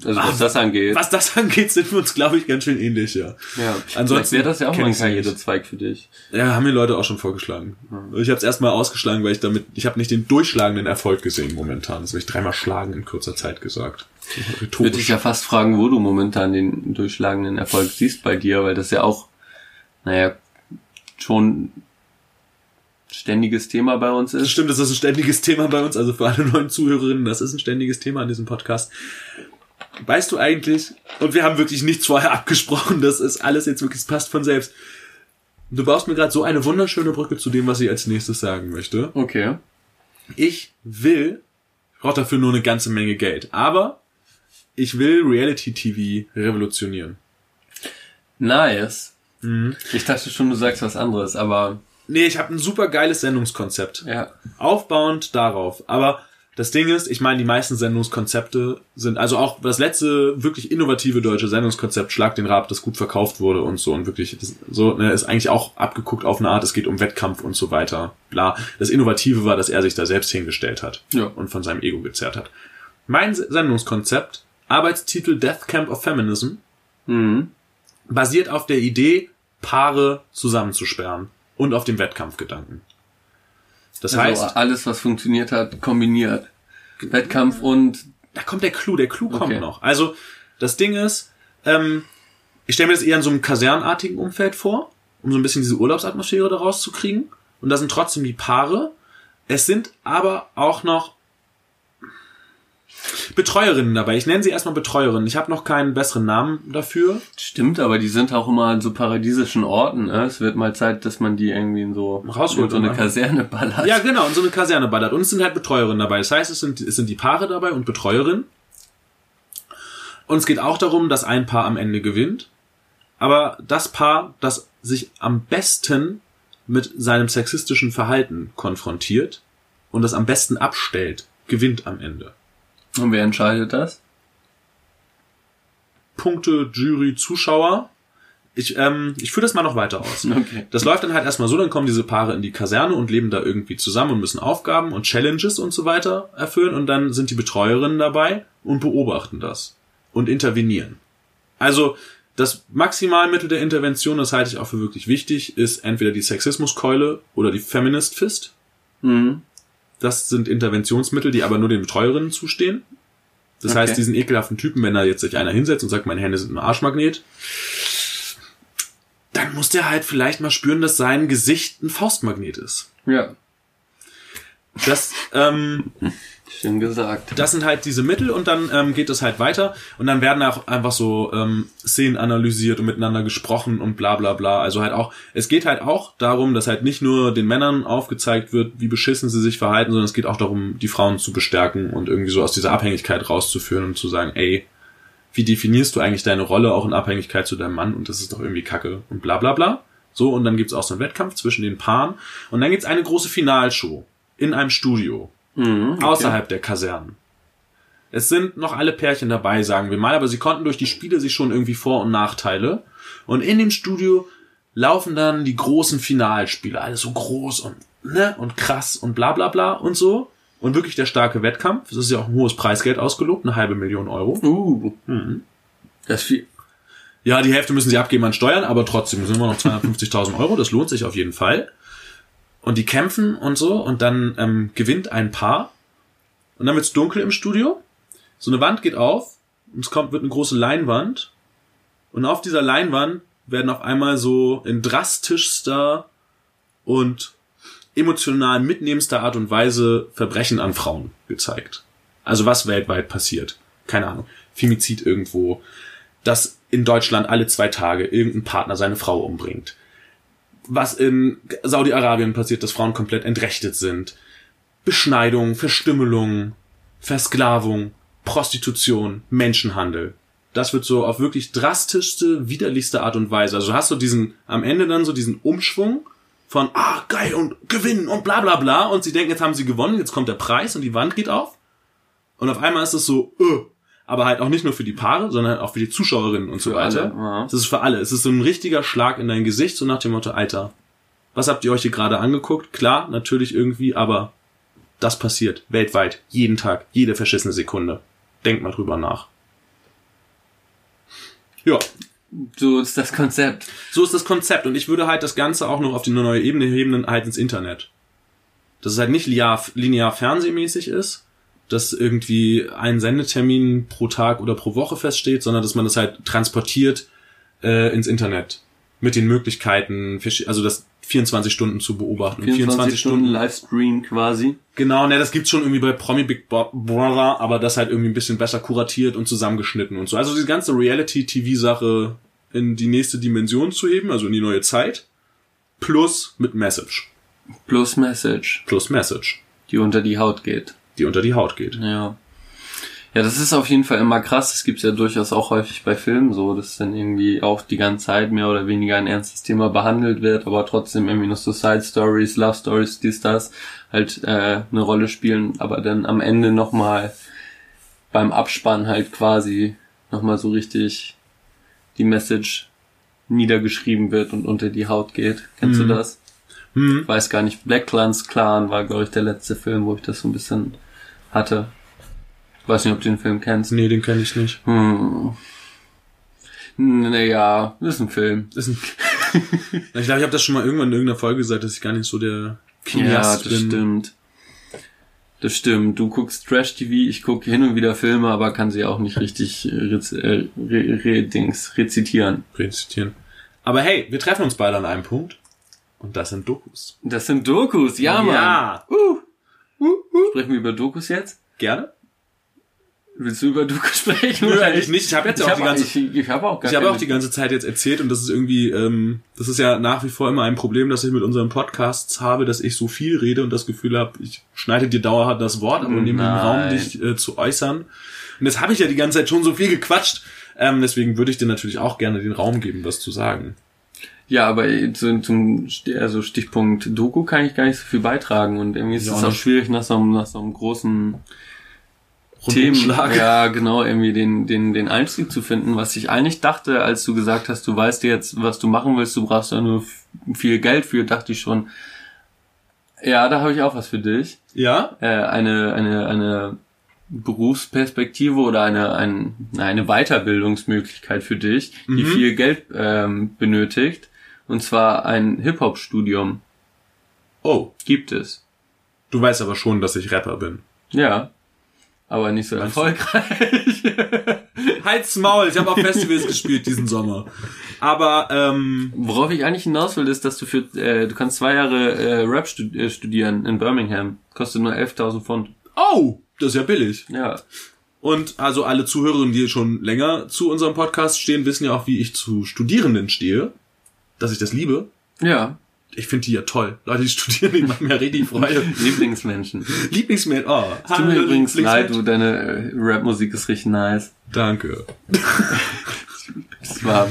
Also was Ach, das angeht. Was das angeht, sind wir uns, glaube ich, ganz schön ähnlich, ja. Ja. Ansonsten wäre das ja auch mal ein. Karrierezweig für dich. Ja, haben mir Leute auch schon vorgeschlagen. Ich habe es erstmal ausgeschlagen, weil ich damit, ich habe nicht den durchschlagenden Erfolg gesehen momentan. Das habe ich dreimal schlagen in kurzer Zeit gesagt. So Würde ich Rhetorisch. ja fast fragen, wo du momentan den durchschlagenden Erfolg siehst bei dir, weil das ja auch, naja, schon ständiges Thema bei uns Das ist. stimmt, das ist ein ständiges Thema bei uns, also für alle neuen Zuhörerinnen, das ist ein ständiges Thema an diesem Podcast. Weißt du eigentlich, und wir haben wirklich nichts vorher *laughs* abgesprochen, das ist alles jetzt wirklich, es passt von selbst. Du baust mir gerade so eine wunderschöne Brücke zu dem, was ich als nächstes sagen möchte. Okay. Ich will, ich brauche dafür nur eine ganze Menge Geld, aber ich will Reality TV revolutionieren. Nice. Mhm. Ich dachte schon, du sagst was anderes, aber Nee, ich habe ein super geiles Sendungskonzept. ja. Aufbauend darauf. Aber Das Ding ist, ich meine, die meisten Sendungskonzepte sind, also auch das letzte wirklich innovative deutsche Sendungskonzept, Schlag den Rab, das gut verkauft wurde und so und wirklich das, so, ne, ist eigentlich auch abgeguckt auf eine Art, es geht um Wettkampf und so weiter. Bla. Das Innovative war, dass er sich da selbst hingestellt hat Ja. und von seinem Ego gezerrt hat. Mein Sendungskonzept, Arbeitstitel Death Camp of Feminism, Mhm. basiert auf der Idee, Paare zusammenzusperren und auf dem Wettkampfgedanken. Das Also heißt, alles, was funktioniert hat, kombiniert. Wettkampf und da kommt der Clou, der Clou kommt Okay. noch. Also, das Ding ist, ähm, ich stelle mir das eher in so einem kasernartigen Umfeld vor, um so ein bisschen diese Urlaubsatmosphäre daraus zu kriegen. Und da sind trotzdem die Paare. Es sind aber auch noch Betreuerinnen dabei. Ich nenne sie erstmal Betreuerinnen. Ich habe noch keinen besseren Namen dafür. stimmt, aber die sind auch immer an so paradiesischen Orten. Ne? Es wird mal Zeit, dass man die irgendwie in so, Rausholt in so eine immer. Kaserne ballert. Ja, genau, und so eine Kaserne ballert. Und es sind halt Betreuerinnen dabei. Das heißt, es sind, es sind die Paare dabei und Betreuerinnen. Und es geht auch darum, dass ein Paar am Ende gewinnt. Aber das Paar, das sich am besten mit seinem sexistischen Verhalten konfrontiert und das am besten abstellt, gewinnt am Ende. Und wer entscheidet das? Punkte, Jury, Zuschauer. Ich, ähm, ich führe das mal noch weiter aus. *laughs* Okay. Das läuft dann halt erstmal so, dann kommen diese Paare in die Kaserne und leben da irgendwie zusammen und müssen Aufgaben und Challenges und so weiter erfüllen und dann sind die Betreuerinnen dabei und beobachten das und intervenieren. Also das Maximalmittel der Intervention, das halte ich auch für wirklich wichtig, ist entweder die Sexismuskeule oder die Feminist Fist. Mhm. Das sind Interventionsmittel, die aber nur den Betreuerinnen zustehen. Das Okay. heißt, diesen ekelhaften Typen, wenn da jetzt sich einer hinsetzt und sagt, meine Hände sind ein Arschmagnet, dann muss der halt vielleicht mal spüren, dass sein Gesicht ein Faustmagnet ist. Ja, Das, ähm, *laughs* schön gesagt. das sind halt diese Mittel und dann ähm, geht es halt weiter und dann werden auch einfach so ähm, Szenen analysiert und miteinander gesprochen und bla bla bla. Also halt auch, es geht halt auch darum, dass halt nicht nur den Männern aufgezeigt wird, wie beschissen sie sich verhalten, sondern es geht auch darum, die Frauen zu bestärken und irgendwie so aus dieser Abhängigkeit rauszuführen und zu sagen, ey, wie definierst du eigentlich deine Rolle auch in Abhängigkeit zu deinem Mann und das ist doch irgendwie Kacke und bla bla bla. So, und dann gibt's auch so einen Wettkampf zwischen den Paaren und dann gibt's eine große Finalshow in einem Studio Mhm, okay. außerhalb der Kasernen. Es sind noch alle Pärchen dabei, sagen wir mal, aber sie konnten durch die Spiele sich schon irgendwie Vor- und Nachteile. Und in dem Studio laufen dann die großen Finalspiele, alles so groß und ne und krass und bla bla bla und so. Und wirklich der starke Wettkampf. Das ist ja auch ein hohes Preisgeld ausgelobt, eine halbe Million Euro. Uh. Mhm. Das ist viel. Ja, die Hälfte müssen sie abgeben an Steuern, aber trotzdem sind wir noch *laughs* 250.000 Euro. Das lohnt sich auf jeden Fall. Und die kämpfen und so und dann ähm, gewinnt ein Paar und dann wird's dunkel im Studio. So eine Wand geht auf und es kommt wird eine große Leinwand und auf dieser Leinwand werden auf einmal so in drastischster und emotional mitnehmendster Art und Weise Verbrechen an Frauen gezeigt. Also was weltweit passiert. Keine Ahnung. Femizid irgendwo. Dass in Deutschland alle zwei Tage irgendein Partner seine Frau umbringt. Was in Saudi-Arabien passiert, dass Frauen komplett entrechtet sind. Beschneidung, Verstümmelung, Versklavung, Prostitution, Menschenhandel. Das wird so auf wirklich drastischste, widerlichste Art und Weise. Also hast du diesen, am Ende dann so diesen Umschwung von, ah, geil und gewinnen und bla bla bla. Und sie denken, jetzt haben sie gewonnen, jetzt kommt der Preis und die Wand geht auf. Und auf einmal ist es so, äh, aber halt auch nicht nur für die Paare, sondern auch für die Zuschauerinnen und so Für weiter. alle, ja. Das ist für alle. Es ist so ein richtiger Schlag in dein Gesicht, so nach dem Motto, Alter, was habt ihr euch hier gerade angeguckt? Klar, natürlich irgendwie, aber das passiert weltweit, jeden Tag, jede verschissene Sekunde. Denkt mal drüber nach. Ja, So ist das Konzept. so ist das Konzept. Und ich würde halt das Ganze auch noch auf die neue Ebene heben, halt ins Internet. Dass es halt nicht linear, linear fernsehmäßig ist, dass irgendwie ein Sendetermin pro Tag oder pro Woche feststeht, sondern dass man das halt transportiert äh, ins Internet. Mit den Möglichkeiten, also das 24 Stunden zu beobachten. Und 24, Stunden Livestream quasi. Genau, ne, das gibt's schon irgendwie bei Promi Big Brother, aber das halt irgendwie ein bisschen besser kuratiert und zusammengeschnitten und so. Also diese ganze Reality-TV-Sache in die nächste Dimension zu heben, also in die neue Zeit, plus mit Message. Plus Message, Plus Message, die unter die Haut geht. Die unter die Haut geht. Ja. Ja, das ist auf jeden Fall immer krass. Das gibt's ja durchaus auch häufig bei Filmen so, dass dann irgendwie auch die ganze Zeit mehr oder weniger ein ernstes Thema behandelt wird, aber trotzdem irgendwie noch so Side Stories, Love Stories, dies, das halt äh, eine Rolle spielen, aber dann am Ende nochmal beim Abspann halt quasi nochmal so richtig die Message niedergeschrieben wird und unter die Haut geht. Kennst Mhm. du das? Hm. Weiß gar nicht. Black Clans Clan war, glaube ich, der letzte Film, wo ich das so ein bisschen hatte. Weiß nicht, ob du den Film kennst. Nee, den kenne ich nicht. Hm. Naja, ist ein Film. Ist ein *laughs* ich glaube, ich habe das schon mal irgendwann in irgendeiner Folge gesagt, dass ich gar nicht so der Ja, Cineast das bin. stimmt. Das stimmt. Du guckst Trash-TV, ich gucke hin und wieder Filme, aber kann sie auch nicht richtig äh, rez äh, re re Dings rezitieren. Rezitieren. Aber hey, wir treffen uns beide an einem Punkt. Und das sind Dokus. Das sind Dokus, ja, Mann. Ja. Uh. Sprechen wir über Dokus jetzt? Gerne? Willst du über Dokus sprechen? Nö, eigentlich nicht. Ich habe jetzt Ich ja auch die habe ganze ich, ich hab auch gar Ich keine- auch die ganze Zeit jetzt erzählt und das ist irgendwie, ähm, das ist ja nach wie vor immer ein Problem, das ich mit unseren Podcasts habe, dass ich so viel rede und das Gefühl habe, ich schneide dir dauerhaft das Wort, aber nehme den. Raum, dich äh, zu äußern. Und jetzt habe ich ja die ganze Zeit schon so viel gequatscht. Ähm, deswegen würde ich dir natürlich auch gerne den Raum geben, was zu sagen. Ja, aber zum, zum also Stichpunkt Doku kann ich gar nicht so viel beitragen und irgendwie ist Ja, es auch nicht. schwierig nach so einem, nach so einem großen Themen, *laughs* ja genau, irgendwie den, den, den Einstieg zu finden, was ich eigentlich dachte, als du gesagt hast, du weißt jetzt, was du machen willst, du brauchst da nur viel Geld für, dachte ich schon, ja, da habe ich auch was für dich. Ja? Äh, eine, eine, eine Berufsperspektive oder eine, ein, eine Weiterbildungsmöglichkeit für dich, die Mhm. viel Geld ähm, benötigt. Und zwar ein Hip-Hop-Studium Oh, gibt es. du weißt aber schon, dass ich Rapper bin. Ja. Aber nicht so Meinst erfolgreich. *laughs* Halt's Maul, ich habe auf Festivals *laughs* gespielt diesen Sommer. Aber, ähm, Worauf ich eigentlich hinaus will, ist, dass du für, äh, du kannst zwei Jahre äh, Rap stud äh, studieren in Birmingham. Kostet nur 11.000 Pfund. oh, das ist ja billig. Ja. Und also alle Zuhörerinnen, die schon länger zu unserem Podcast stehen, wissen ja auch, wie ich zu Studierenden stehe. Dass ich das liebe. Ja. Ich finde die ja toll. Leute, die *laughs* studieren, die machen mir richtig Freude. *laughs* Lieblingsmenschen. Lieblingsmail, oh. Tut mir übrigens leid, du, deine äh, Rap-Musik ist richtig nice. Danke. Das war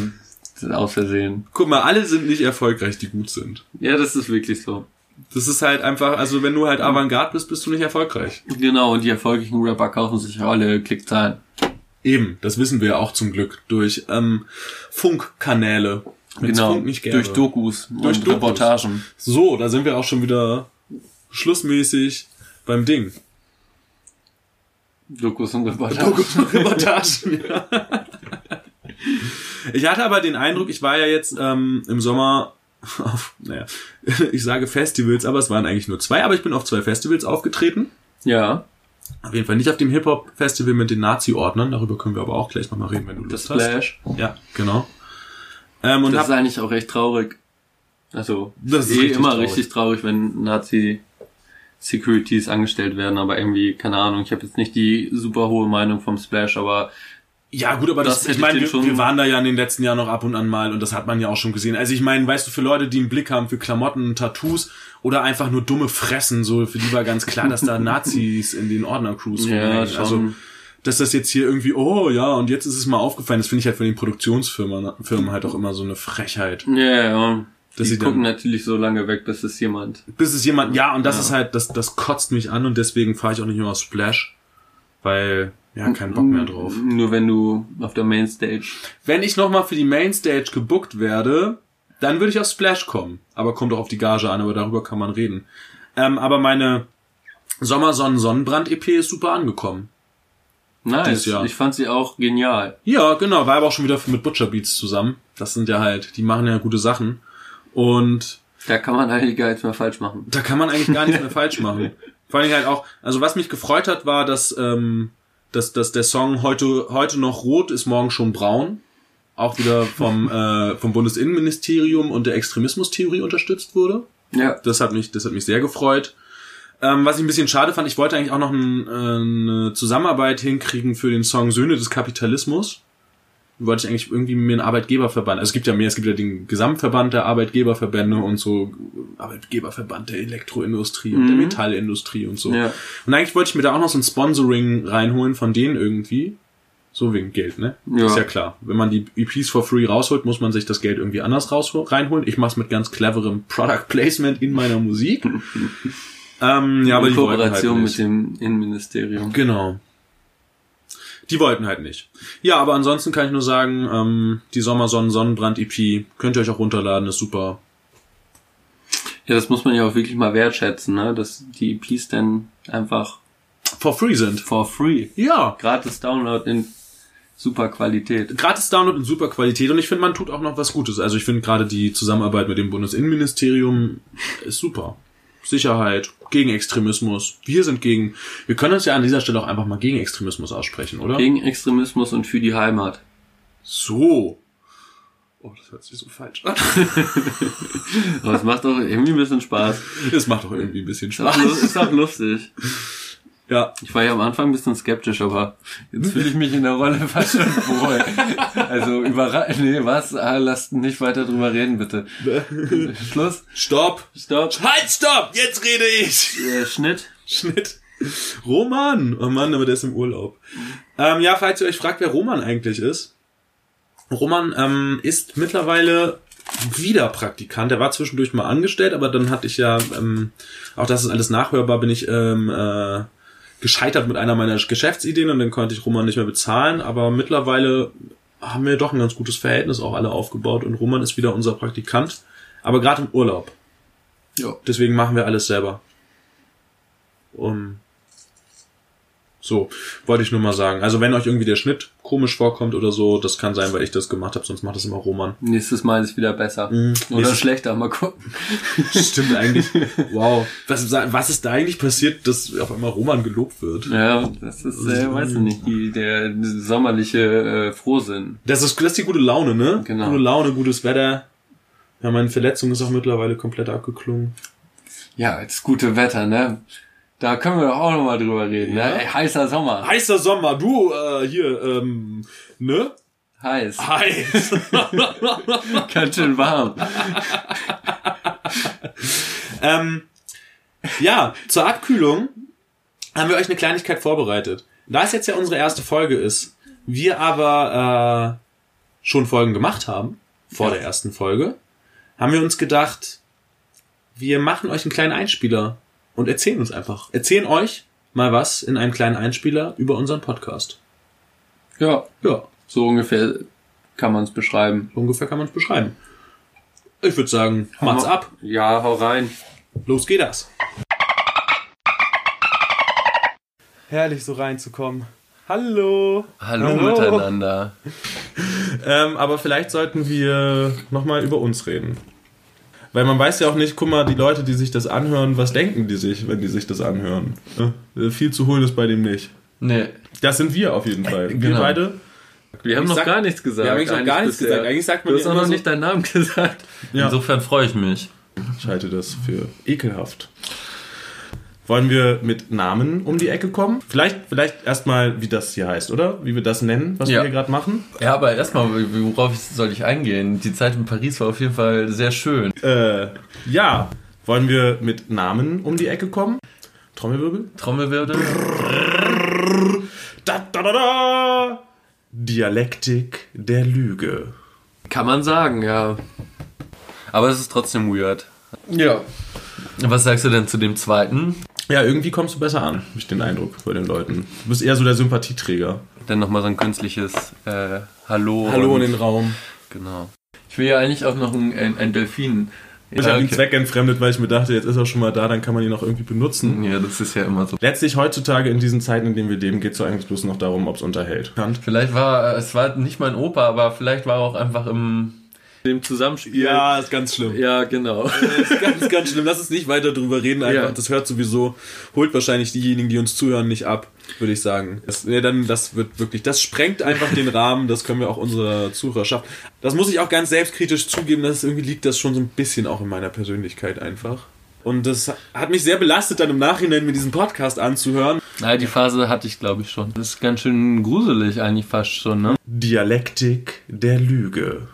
aus Versehen. Guck mal, alle sind nicht erfolgreich, die gut sind. Ja, das ist wirklich so. Das ist halt einfach, also wenn du halt Avantgarde bist, bist du nicht erfolgreich. Genau, und die erfolgreichen Rapper kaufen sich alle Klickzahlen. Eben, das wissen wir ja auch zum Glück durch ähm, Funkkanäle. Genau, durch Dokus Durch und Dokus. Reportagen. So, da sind wir auch schon wieder schlussmäßig beim Ding. Dokus und Reportagen. Dokus und Reportagen, ja. Ich hatte aber den Eindruck, ich war ja jetzt ähm, im Sommer auf, naja, ich sage Festivals, aber es waren eigentlich nur zwei, aber ich bin auf zwei Festivals aufgetreten. Ja, Auf jeden Fall nicht auf dem Hip-Hop-Festival mit den Nazi-Ordnern, darüber können wir aber auch gleich nochmal reden, wenn du das Lust hast. Splash. Ja, genau. Ähm, und das ist eigentlich auch recht traurig. Also, Das ist eh immer traurig. richtig traurig, wenn Nazi-Securities angestellt werden, aber irgendwie, keine Ahnung, ich habe jetzt nicht die super hohe Meinung vom Splash, aber ja gut, aber das, das ich meine, wir, wir waren da ja in den letzten Jahren noch ab und an mal und das hat man ja auch schon gesehen. Also ich meine, weißt du, für Leute, die einen Blick haben für Klamotten, Tattoos oder einfach nur dumme Fressen, so für die war ganz klar, dass da *laughs* Nazis in den Ordner-Crews ja, rumhängen. schon. Also dass das jetzt hier irgendwie, oh ja, und jetzt ist es mal aufgefallen, das finde ich halt von den Produktionsfirmen Firmen halt auch immer so eine Frechheit. ja, ja. Dass Die sie dann- gucken natürlich so lange weg, bis es jemand. Bis es jemand, ja, und das Ja. ist halt, das, das kotzt mich an und deswegen fahre ich auch nicht mehr auf Splash, weil, ja, kein Bock mehr drauf. Nur wenn du auf der Mainstage. Wenn ich nochmal für die Mainstage gebuckt werde, dann würde ich auf Splash kommen. Aber kommt auch auf die Gage an, aber darüber kann man reden. Ähm, aber meine Sommersonnen-Sonnenbrand-EP ist super angekommen. Nice. Ich fand sie auch genial. Ja, genau, war aber auch schon wieder mit Butcher Beats zusammen. Das sind ja halt, die machen ja gute Sachen. Und Da kann man eigentlich gar nichts mehr falsch machen. da kann man eigentlich gar nichts mehr *laughs* falsch machen. Vor allem halt auch, also was mich gefreut hat, war, dass, ähm, dass, dass der Song heute, heute noch rot ist, morgen schon braun. Auch wieder vom, *laughs* äh, vom Bundesinnenministerium und der Extremismustheorie unterstützt wurde. Ja. Das hat mich, das hat mich sehr gefreut. Ähm, was ich ein bisschen schade fand, ich wollte eigentlich auch noch ein, äh, eine Zusammenarbeit hinkriegen für den Song Söhne des Kapitalismus. Wollte ich eigentlich irgendwie mir einen Arbeitgeberverband, also es gibt ja mehr, es gibt ja den Gesamtverband der Arbeitgeberverbände und so Arbeitgeberverband der Elektroindustrie und der Metallindustrie und so. Ja. Und eigentlich wollte ich mir da auch noch so ein Sponsoring reinholen von denen irgendwie. So wegen Geld, ne? Ja. Ist ja klar. Wenn man die EPs for free rausholt, muss man sich das Geld irgendwie anders raus reinholen. Ich mach's mit ganz cleverem Product Placement in meiner Musik. *laughs* ähm, ja, aber In die halt Kooperation nicht. mit dem Innenministerium. Genau. Die wollten halt nicht. Ja, aber ansonsten kann ich nur sagen, ähm, die Sommersonnen Sonnenbrand EP könnt ihr euch auch runterladen, ist super. Ja, das muss man ja auch wirklich mal wertschätzen, ne? dass die EPs dann einfach For free sind. for free, Ja. gratis Download in super Qualität. Gratis Download in super Qualität und ich finde, man tut auch noch was Gutes. Also ich finde gerade die Zusammenarbeit mit dem Bundesinnenministerium ist super. Sicherheit, gegen Extremismus. Wir sind gegen, wir können uns ja an dieser Stelle auch einfach mal gegen Extremismus aussprechen, oder? Gegen Extremismus und für die Heimat. So. Oh, das hört sich so falsch an. *laughs* Aber es macht doch irgendwie ein bisschen Spaß. Das macht doch irgendwie ein bisschen Spaß. lu- ist auch lustig. Ja, Ich war ja am Anfang ein bisschen skeptisch, aber jetzt fühle ich mich in der Rolle *laughs* fast schon wohl. Also überraschend. Nee, was? Ah, lasst nicht weiter drüber reden, bitte. *laughs* Schluss. Stopp! Stopp. Halt, stopp! Jetzt rede ich! Äh, Schnitt. Schnitt. Roman! Oh Mann, aber der ist im Urlaub. Ähm, ja, falls ihr euch fragt, wer Roman eigentlich ist. Roman ähm, ist mittlerweile wieder Praktikant. Er war zwischendurch mal angestellt, aber dann hatte ich ja, ähm, auch das ist alles nachhörbar, bin ich ähm, äh, gescheitert mit einer meiner Geschäftsideen und dann konnte ich Roman nicht mehr bezahlen. Aber mittlerweile haben wir doch ein ganz gutes Verhältnis auch alle aufgebaut und Roman ist wieder unser Praktikant, aber gerade im Urlaub. Ja. Deswegen machen wir alles selber. Um, so, wollte ich nur mal sagen. Also wenn euch irgendwie der Schnitt komisch vorkommt oder so, das kann sein, weil ich das gemacht habe, sonst macht das immer Roman. Nächstes Mal ist es wieder besser. Mhm. Oder schlechter, mal gucken. *laughs* Stimmt eigentlich. *laughs* Wow. Was, was ist da eigentlich passiert, dass auf einmal Roman gelobt wird? Ja, das ist, äh, weiß ich nicht, die, der sommerliche äh, Frohsinn. Das ist, das ist die gute Laune, ne? Genau. Gute Laune, gutes Wetter. Ja, meine Verletzung ist auch mittlerweile komplett abgeklungen. Ja, jetzt gute Wetter, ne? Da können wir doch auch nochmal drüber reden, Ja. ne? Ey, heißer Sommer. Heißer Sommer, du, äh, hier, ähm, ne? Heiß. Heiß. *laughs* Ganz schön warm. *laughs* Ähm, ja, zur Abkühlung haben wir euch eine Kleinigkeit vorbereitet. Da es jetzt ja unsere erste Folge ist, wir aber äh, schon Folgen gemacht haben, vor Ja. der ersten Folge, haben wir uns gedacht, wir machen euch einen kleinen Einspieler und erzählen uns einfach. Erzählen euch mal was in einem kleinen Einspieler über unseren Podcast. Ja, Ja, so ungefähr kann man es beschreiben. so ungefähr kann man es beschreiben. Ich würde sagen, macht's ab. Ja, hau rein. Los geht das. Herrlich, so reinzukommen. Hallo. Hallo, miteinander. *laughs* Ähm, aber vielleicht sollten wir nochmal über uns reden. Weil man weiß ja auch nicht, guck mal, die Leute, die sich das anhören, was denken die sich, wenn die sich das anhören? Äh, viel zu holen ist bei dem nicht. Nee, Das sind wir auf jeden Fall. Wir Genau. beide. wir haben Ich noch sag- gar nichts gesagt. Wir haben eigentlich noch gar nichts bisher. gesagt. Eigentlich sagt man Du hast auch noch so- nicht deinen Namen *laughs* gesagt. Ja. Insofern freue ich mich. Ich halte das für ekelhaft. Wollen wir mit Namen um die Ecke kommen? Vielleicht, vielleicht erstmal, wie das hier heißt, oder? Wie wir das nennen, was Ja. wir hier gerade machen? Ja, aber erstmal, worauf soll ich eingehen? Die Zeit in Paris war auf jeden Fall sehr schön. Äh, ja. Wollen wir mit Namen um die Ecke kommen? Trommelwirbel? Trommelwirbel. Da, da, da, da. Dialektik der Lüge. Kann man sagen, ja. Aber es ist trotzdem weird. Ja. Was sagst du denn zu dem zweiten? Ja, irgendwie kommst du besser an, habe ich den Eindruck bei den Leuten. Du bist eher so der Sympathieträger. Dann nochmal so ein künstliches äh, Hallo. Hallo und- in den Raum. Genau. Ich will ja eigentlich auch noch ein, ein, ein Delfin. Ich Ja, habe ihn okay. zweckentfremdet, weil ich mir dachte, jetzt ist er schon mal da, dann kann man ihn auch irgendwie benutzen. Ja, das ist ja immer so. Letztlich heutzutage in diesen Zeiten, in denen wir leben, geht es so eigentlich bloß noch darum, ob es unterhält. Vielleicht war, es war nicht mein Opa, aber vielleicht war er auch einfach im, Dem Zusammenspiel. ist ganz schlimm. Ja, genau. Das *laughs* ist ganz, ganz schlimm. Lass uns nicht weiter drüber reden. Einfach, Ja. das hört sowieso, holt wahrscheinlich diejenigen, die uns zuhören, nicht ab, würde ich sagen. Das, nee, dann, das wird wirklich, das sprengt einfach den Rahmen. Das können wir auch unserer Zuhörerschaft. Das muss ich auch ganz selbstkritisch zugeben, dass irgendwie liegt das schon so ein bisschen auch in meiner Persönlichkeit einfach. Und das hat mich sehr belastet, dann im Nachhinein mir diesen Podcast anzuhören. Na, die Phase hatte ich, glaube ich, schon. Das ist ganz schön gruselig eigentlich fast schon, ne? Dialektik der Lüge.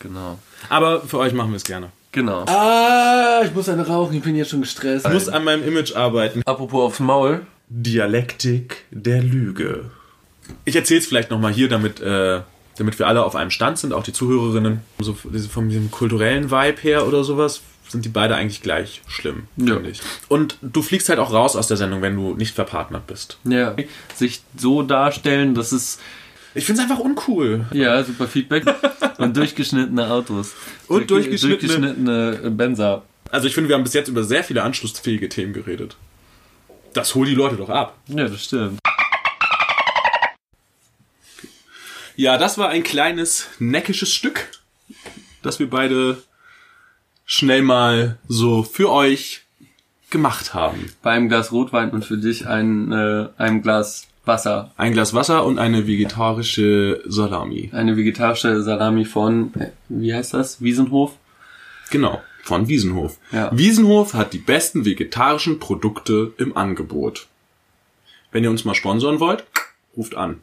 Genau. Aber für euch machen wir es gerne. Genau. Ah, ich muss eine rauchen, ich bin jetzt schon gestresst. Ich muss an meinem Image arbeiten. Apropos aufs Maul. Dialektik der Lüge. Ich erzähle es vielleicht nochmal hier, damit, äh, damit wir alle auf einem Stand sind, auch die Zuhörerinnen. So von diesem kulturellen Vibe her oder sowas sind die beide eigentlich gleich schlimm, Ja. finde ich. Und du fliegst halt auch raus aus der Sendung, wenn du nicht verpartnert bist. Ja. Sich so darstellen, dass es, Ich finde es einfach uncool. ja, super Feedback. *laughs* Und durchgeschnittene Autos. Und durchgeschnittene- durchgeschnittene Benzer. Also ich finde, wir haben bis jetzt über sehr viele anschlussfähige Themen geredet. Das holt die Leute doch ab. Ja, das stimmt. Ja, das war ein kleines neckisches Stück, das wir beide schnell mal so für euch gemacht haben. Bei einem Glas Rotwein und für dich ein, äh, einem Glas Wasser. Ein Glas Wasser und eine vegetarische Salami. Eine vegetarische Salami von, äh, wie heißt das? Wiesenhof? Genau, von Wiesenhof. Ja. Wiesenhof hat die besten vegetarischen Produkte im Angebot. Wenn ihr uns mal sponsoren wollt, ruft an.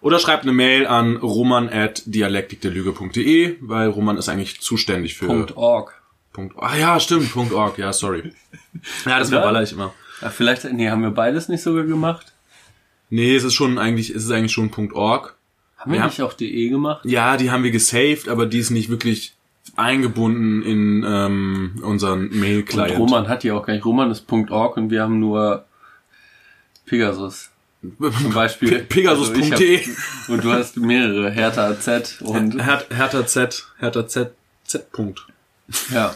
Oder schreibt eine Mail an roman.dialektikderlüge.de, weil Roman ist eigentlich zuständig für... Punkt .org. Punkt. Ah ja, stimmt, Punkt .org, ja, sorry. *laughs* Ja, das Oder? verballer ich immer. Ja, vielleicht, nee, haben wir beides nicht sogar gemacht? Nee, es ist schon eigentlich, es ist eigentlich schon .org. Haben wir Ja. nicht auch DE gemacht? Ja, die haben wir gesaved, aber die ist nicht wirklich eingebunden in ähm, unseren Mail-Client. Roman hat die auch gar nicht. Roman ist .org und wir haben nur Pegasus. Zum *laughs* Beispiel. Pe- Pegasus.de. Also hab- *laughs* und du hast mehrere. Hertha Z und, Her Hertha Z, Hertha Z, Z. Punkt. ja.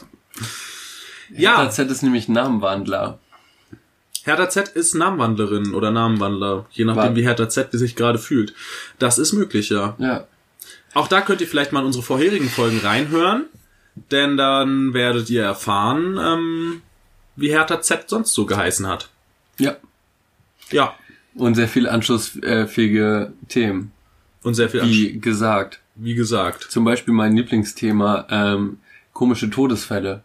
Ja, Hertha Z ist nämlich Namenwandler. Hertha Z ist Namenwandlerin oder Namenwandler, je nachdem War- wie Hertha Z sich gerade fühlt. Das ist möglich, ja. Ja. Auch da könnt ihr vielleicht mal in unsere vorherigen Folgen reinhören, denn dann werdet ihr erfahren, ähm, wie Hertha Z sonst so geheißen hat. Ja. Ja, Und sehr viele anschlussfähige Themen. und sehr viel, Wie gesagt. wie gesagt. Zum Beispiel mein Lieblingsthema, ähm, komische Todesfälle.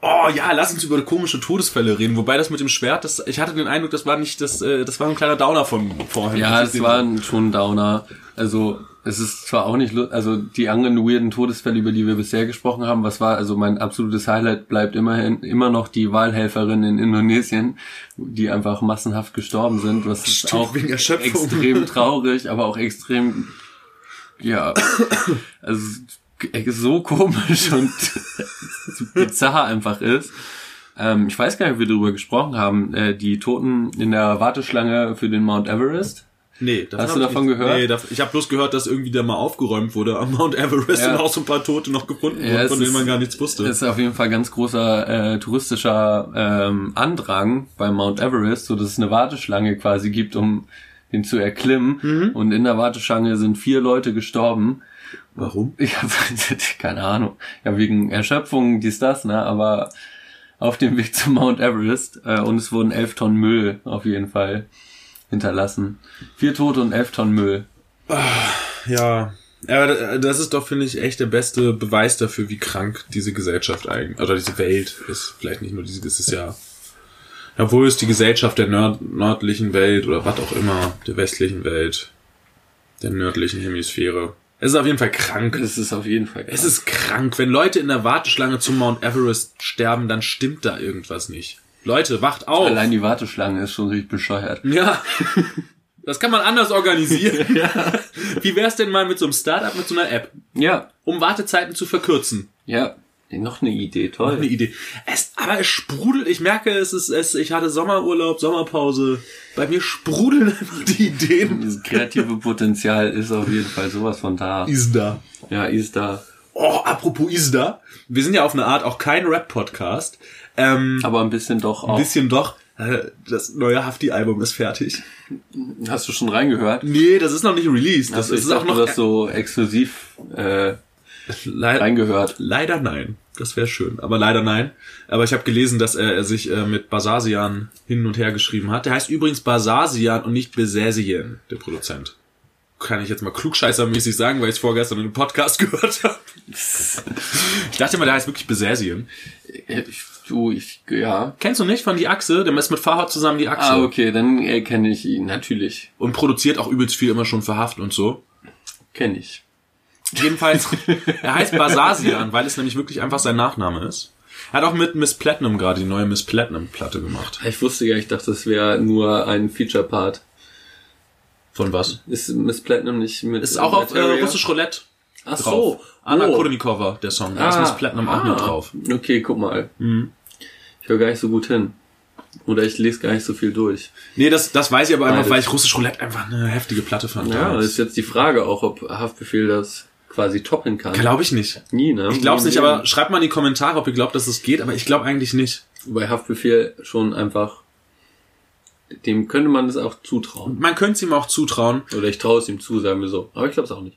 Oh ja, lass uns über komische Todesfälle reden. Wobei das mit dem Schwert, das, ich hatte den Eindruck, das war nicht das, äh, das war ein kleiner Downer von vorhin. Ja, es war ein- schon ein Downer. Also es ist zwar auch nicht, also die anderen weirden Todesfälle, über die wir bisher gesprochen haben, was war, also mein absolutes Highlight bleibt immerhin immer noch die Wahlhelferin in Indonesien, die einfach massenhaft gestorben sind, was ist auch extrem traurig, aber auch extrem, ja, *coughs* also so komisch und so *laughs* bizarr einfach ist. Ähm, ich weiß gar nicht, ob wir darüber gesprochen haben, äh, die Toten in der Warteschlange für den Mount Everest. Nee, das Hast du davon nicht- gehört? Nee, da, ich habe bloß gehört, dass irgendwie da mal aufgeräumt wurde am Mount Everest Ja. und auch so ein paar Tote noch gefunden wurden, von denen man gar nichts wusste. Das ist auf jeden Fall ganz großer äh, touristischer ähm, Andrang bei Mount Everest, so dass es eine Warteschlange quasi gibt, um den zu erklimmen. Mhm. Und in der Warteschlange sind vier Leute gestorben. Warum? *laughs* Ich habe keine Ahnung. Ja, wegen Erschöpfung, dies, das, ne? Aber auf dem Weg zum Mount Everest. Äh, und es wurden elf Tonnen Müll auf jeden Fall hinterlassen. Vier Tote und elf Tonnen Müll. Ja, aber das ist doch, finde ich, echt der beste Beweis dafür, wie krank diese Gesellschaft eigentlich, oder diese Welt ist. Vielleicht nicht nur diese, das ist ja, obwohl es die Gesellschaft der nord nördlichen Welt oder was auch immer, der westlichen Welt, der nördlichen Hemisphäre. Es ist auf jeden Fall krank. Es ist auf jeden Fall Es ist krank. Wenn Leute in der Warteschlange zum Mount Everest sterben, dann stimmt da irgendwas nicht. Leute, wacht auf. Allein die Warteschlange ist schon richtig bescheuert. Ja. Das kann man anders organisieren. *laughs* Wie wär's denn mal mit so einem Startup, mit so einer App, Ja, um Wartezeiten zu verkürzen? ja. Noch eine Idee, toll. Eine Idee. Es, aber es sprudelt. Ich merke, es ist, es, ich hatte Sommerurlaub, Sommerpause. Bei mir sprudeln *laughs* einfach die Ideen. Das kreative Potenzial ist auf jeden Fall sowas von da. Isda. Ja, ist da. Oh, apropos Isda. Wir sind ja auf eine Art auch kein Rap-Podcast. Ähm, Aber ein bisschen doch ein auch. bisschen doch. Äh, Das neue Hafti-Album ist fertig. Hast du schon reingehört? Nee, das ist noch nicht released. Das Also ich ist auch noch du hast so exklusiv äh, Le reingehört. Leider nein. Das wäre schön. Aber leider nein. Aber ich habe gelesen, dass er, er sich äh, mit Basasian hin und her geschrieben hat. Der heißt übrigens Basasian und nicht Besasien, der Produzent. Kann ich jetzt mal klugscheißermäßig sagen, weil ich es vorgestern in einem Podcast *laughs* gehört habe. ich dachte mal, der heißt wirklich Besasien. Äh, Ich, du, ich, ja. Kennst du nicht von Die Achse? Der ist mit Farhad zusammen Die Achse. Ah, okay, dann äh, kenne ich ihn. Natürlich. Und produziert auch übelst viel immer schon für Haft und so. Kenne ich. Jedenfalls, er heißt Basasian, weil es nämlich wirklich einfach sein Nachname ist. Er hat auch mit Miss Platinum gerade die neue Miss Platinum Platte gemacht. Ich wusste ja, ich dachte, es wäre nur ein Feature-Part. Von was? Ist Miss Platinum nicht mit Ist auch auf äh? Russisch Roulette Ach drauf. so. Anna Oh. Kournikova, der Song. Da ist Miss Platinum auch mit drauf. Okay, guck mal. Mhm. Ich höre gar nicht so gut hin. Oder ich lese gar nicht so viel durch. Nee, das, das weiß ich aber einfach, Beides. weil ich Russisch Roulette einfach eine heftige Platte fand. Ja, damals. das ist jetzt die Frage auch, ob Haftbefehl das quasi toppen kann. Glaube ich nicht. Nie, ne? Ich glaube es nicht, aber schreibt mal in die Kommentare, ob ihr glaubt, dass es geht, aber ich glaube eigentlich nicht. Bei Haftbefehl schon einfach, dem könnte man das auch zutrauen. Man könnte es ihm auch zutrauen. Oder ich traue es ihm zu, sagen wir so. Aber ich glaube es auch nicht.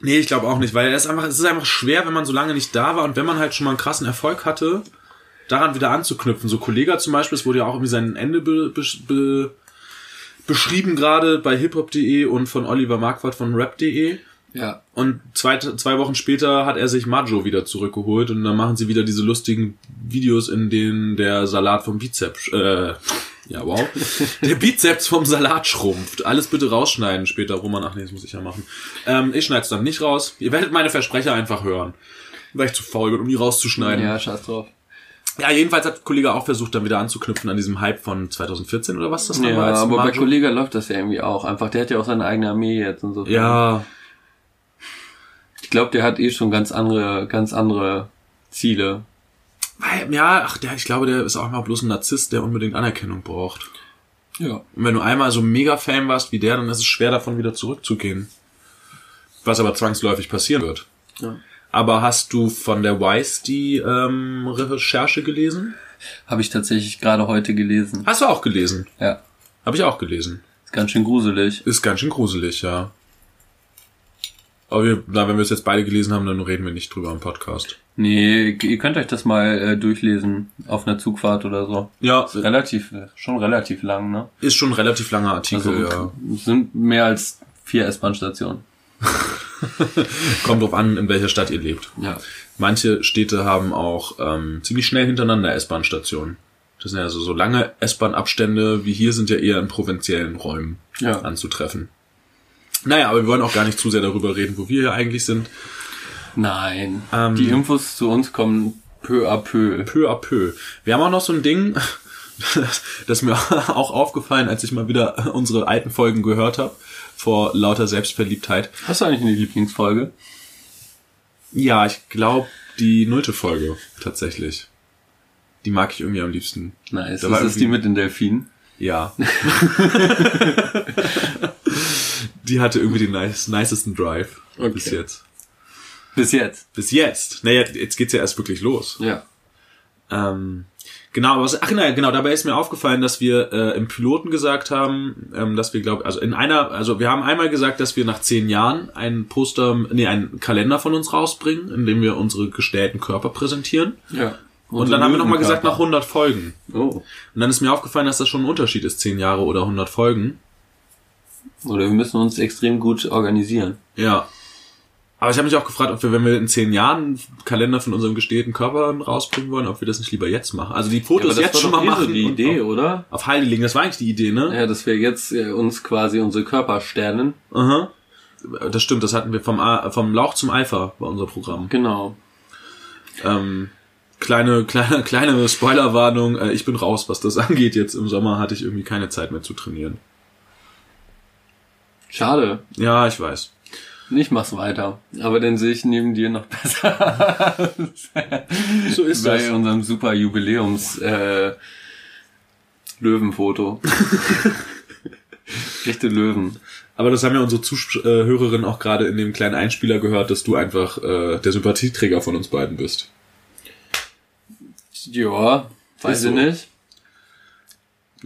Nee, ich glaube auch nicht, weil es, einfach, es ist einfach schwer, wenn man so lange nicht da war und wenn man halt schon mal einen krassen Erfolg hatte, daran wieder anzuknüpfen. So Kollega zum Beispiel, es wurde ja auch irgendwie sein Ende be, be, beschrieben gerade bei hiphop.de und von Oliver Marquardt von rap.de. Ja. Und zwei, zwei Wochen später hat er sich Majo wieder zurückgeholt und dann machen sie wieder diese lustigen Videos, in denen der Salat vom Bizeps, äh, ja wow, *laughs* der Bizeps vom Salat schrumpft. Alles bitte rausschneiden später, Roman. Ach nee, das muss ich ja machen. Ähm, ich schneide es dann nicht raus. Ihr werdet meine Versprecher einfach hören. Weil ich zu faul bin, um die rauszuschneiden. Ja, scheiß drauf. Ja, jedenfalls hat Kollege auch versucht, dann wieder anzuknüpfen an diesem Hype von 2014 oder was das Ja, war. als aber bei Majo- Kollega läuft das ja irgendwie auch. Einfach, der hat ja auch seine eigene Armee jetzt und so. Ja, Ich glaube, der hat eh schon ganz andere, ganz andere Ziele. ja, ach, der, ich glaube, der ist auch mal bloß ein Narzisst, der unbedingt Anerkennung braucht. Ja. Und wenn du einmal so mega Fan warst wie der, dann ist es schwer davon wieder zurückzugehen. Was aber zwangsläufig passieren wird. ja. Aber hast du von der Weiss die ähm, Recherche gelesen? Habe ich tatsächlich gerade heute gelesen. Hast du auch gelesen? Ja. Habe ich auch gelesen. Ist ganz schön gruselig. Ist ganz schön gruselig, ja. Aber wir, na, wenn wir es jetzt beide gelesen haben, dann reden wir nicht drüber im Podcast. Nee, ihr könnt euch das mal äh, durchlesen auf einer Zugfahrt oder so. Ja, Ist relativ, schon relativ lang, ne? ist schon ein relativ langer Artikel, Also ja. es sind mehr als vier S-Bahn-Stationen. *laughs* Kommt drauf an, in welcher Stadt ihr lebt. Ja. Manche Städte haben auch ähm, ziemlich schnell hintereinander S-Bahn-Stationen. Das sind ja so, so lange S-Bahn-Abstände wie hier sind ja eher in provinziellen Räumen Ja. anzutreffen. Naja, aber wir wollen auch gar nicht zu sehr darüber reden, wo wir hier eigentlich sind. Nein. Ähm, Die Infos zu uns kommen peu à peu. Peu à peu. Wir haben auch noch so ein Ding, *laughs* das ist mir *laughs* auch aufgefallen, als ich mal wieder unsere alten Folgen gehört habe, vor lauter Selbstverliebtheit. Hast du eigentlich eine Lieblingsfolge? Ja, ich glaube, die nullte Folge tatsächlich. Die mag ich irgendwie am liebsten. Nice. Da Das ist die mit den Delfinen. Ja. *laughs* die hatte irgendwie den nice, nicesten Drive Okay. bis jetzt. Bis jetzt. Bis jetzt. Naja, jetzt geht's ja erst wirklich los. Ja. Ähm, genau, aber was, ach nein, genau, dabei ist mir aufgefallen, dass wir äh, im Piloten gesagt haben, ähm, dass wir glaube, also in einer, also wir haben einmal gesagt, dass wir nach zehn Jahren ein Poster, nee, einen Kalender von uns rausbringen, in dem wir unsere gestellten Körper präsentieren. Ja. Und dann haben wir nochmal gesagt, nach 100 Folgen. Oh. Und dann ist mir aufgefallen, dass das schon ein Unterschied ist, zehn Jahre oder 100 Folgen. Oder wir müssen uns extrem gut organisieren. Ja. Aber ich habe mich auch gefragt, ob wir, wenn wir in zehn Jahren einen Kalender von unserem gestählten Körper rausbringen wollen, ob wir das nicht lieber jetzt machen. Also die Fotos jetzt schon mal eh machen. so die Idee, auf, oder? auf legen. Das war eigentlich die Idee, ne? Ja, dass wir jetzt äh, uns quasi unsere Körper sternen. Aha. Das stimmt, das hatten wir vom, A- vom Lauch zum Eifer bei unser Programm. Genau. Ähm, kleine, *laughs* kleine, kleine Spoilerwarnung, äh, ich bin raus, was das *laughs* angeht. Jetzt im Sommer hatte ich irgendwie keine Zeit mehr zu trainieren. Schade. Ja, ich weiß. Ich mach's weiter. Aber dann sehe ich neben dir noch besser So ist bei unserem super Jubiläums äh, Löwenfoto. *laughs* Echte Löwen. Aber das haben ja unsere Zuhörerinnen auch gerade in dem kleinen Einspieler gehört, dass du einfach äh, der Sympathieträger von uns beiden bist. Ja, weiß Ist ich so. nicht.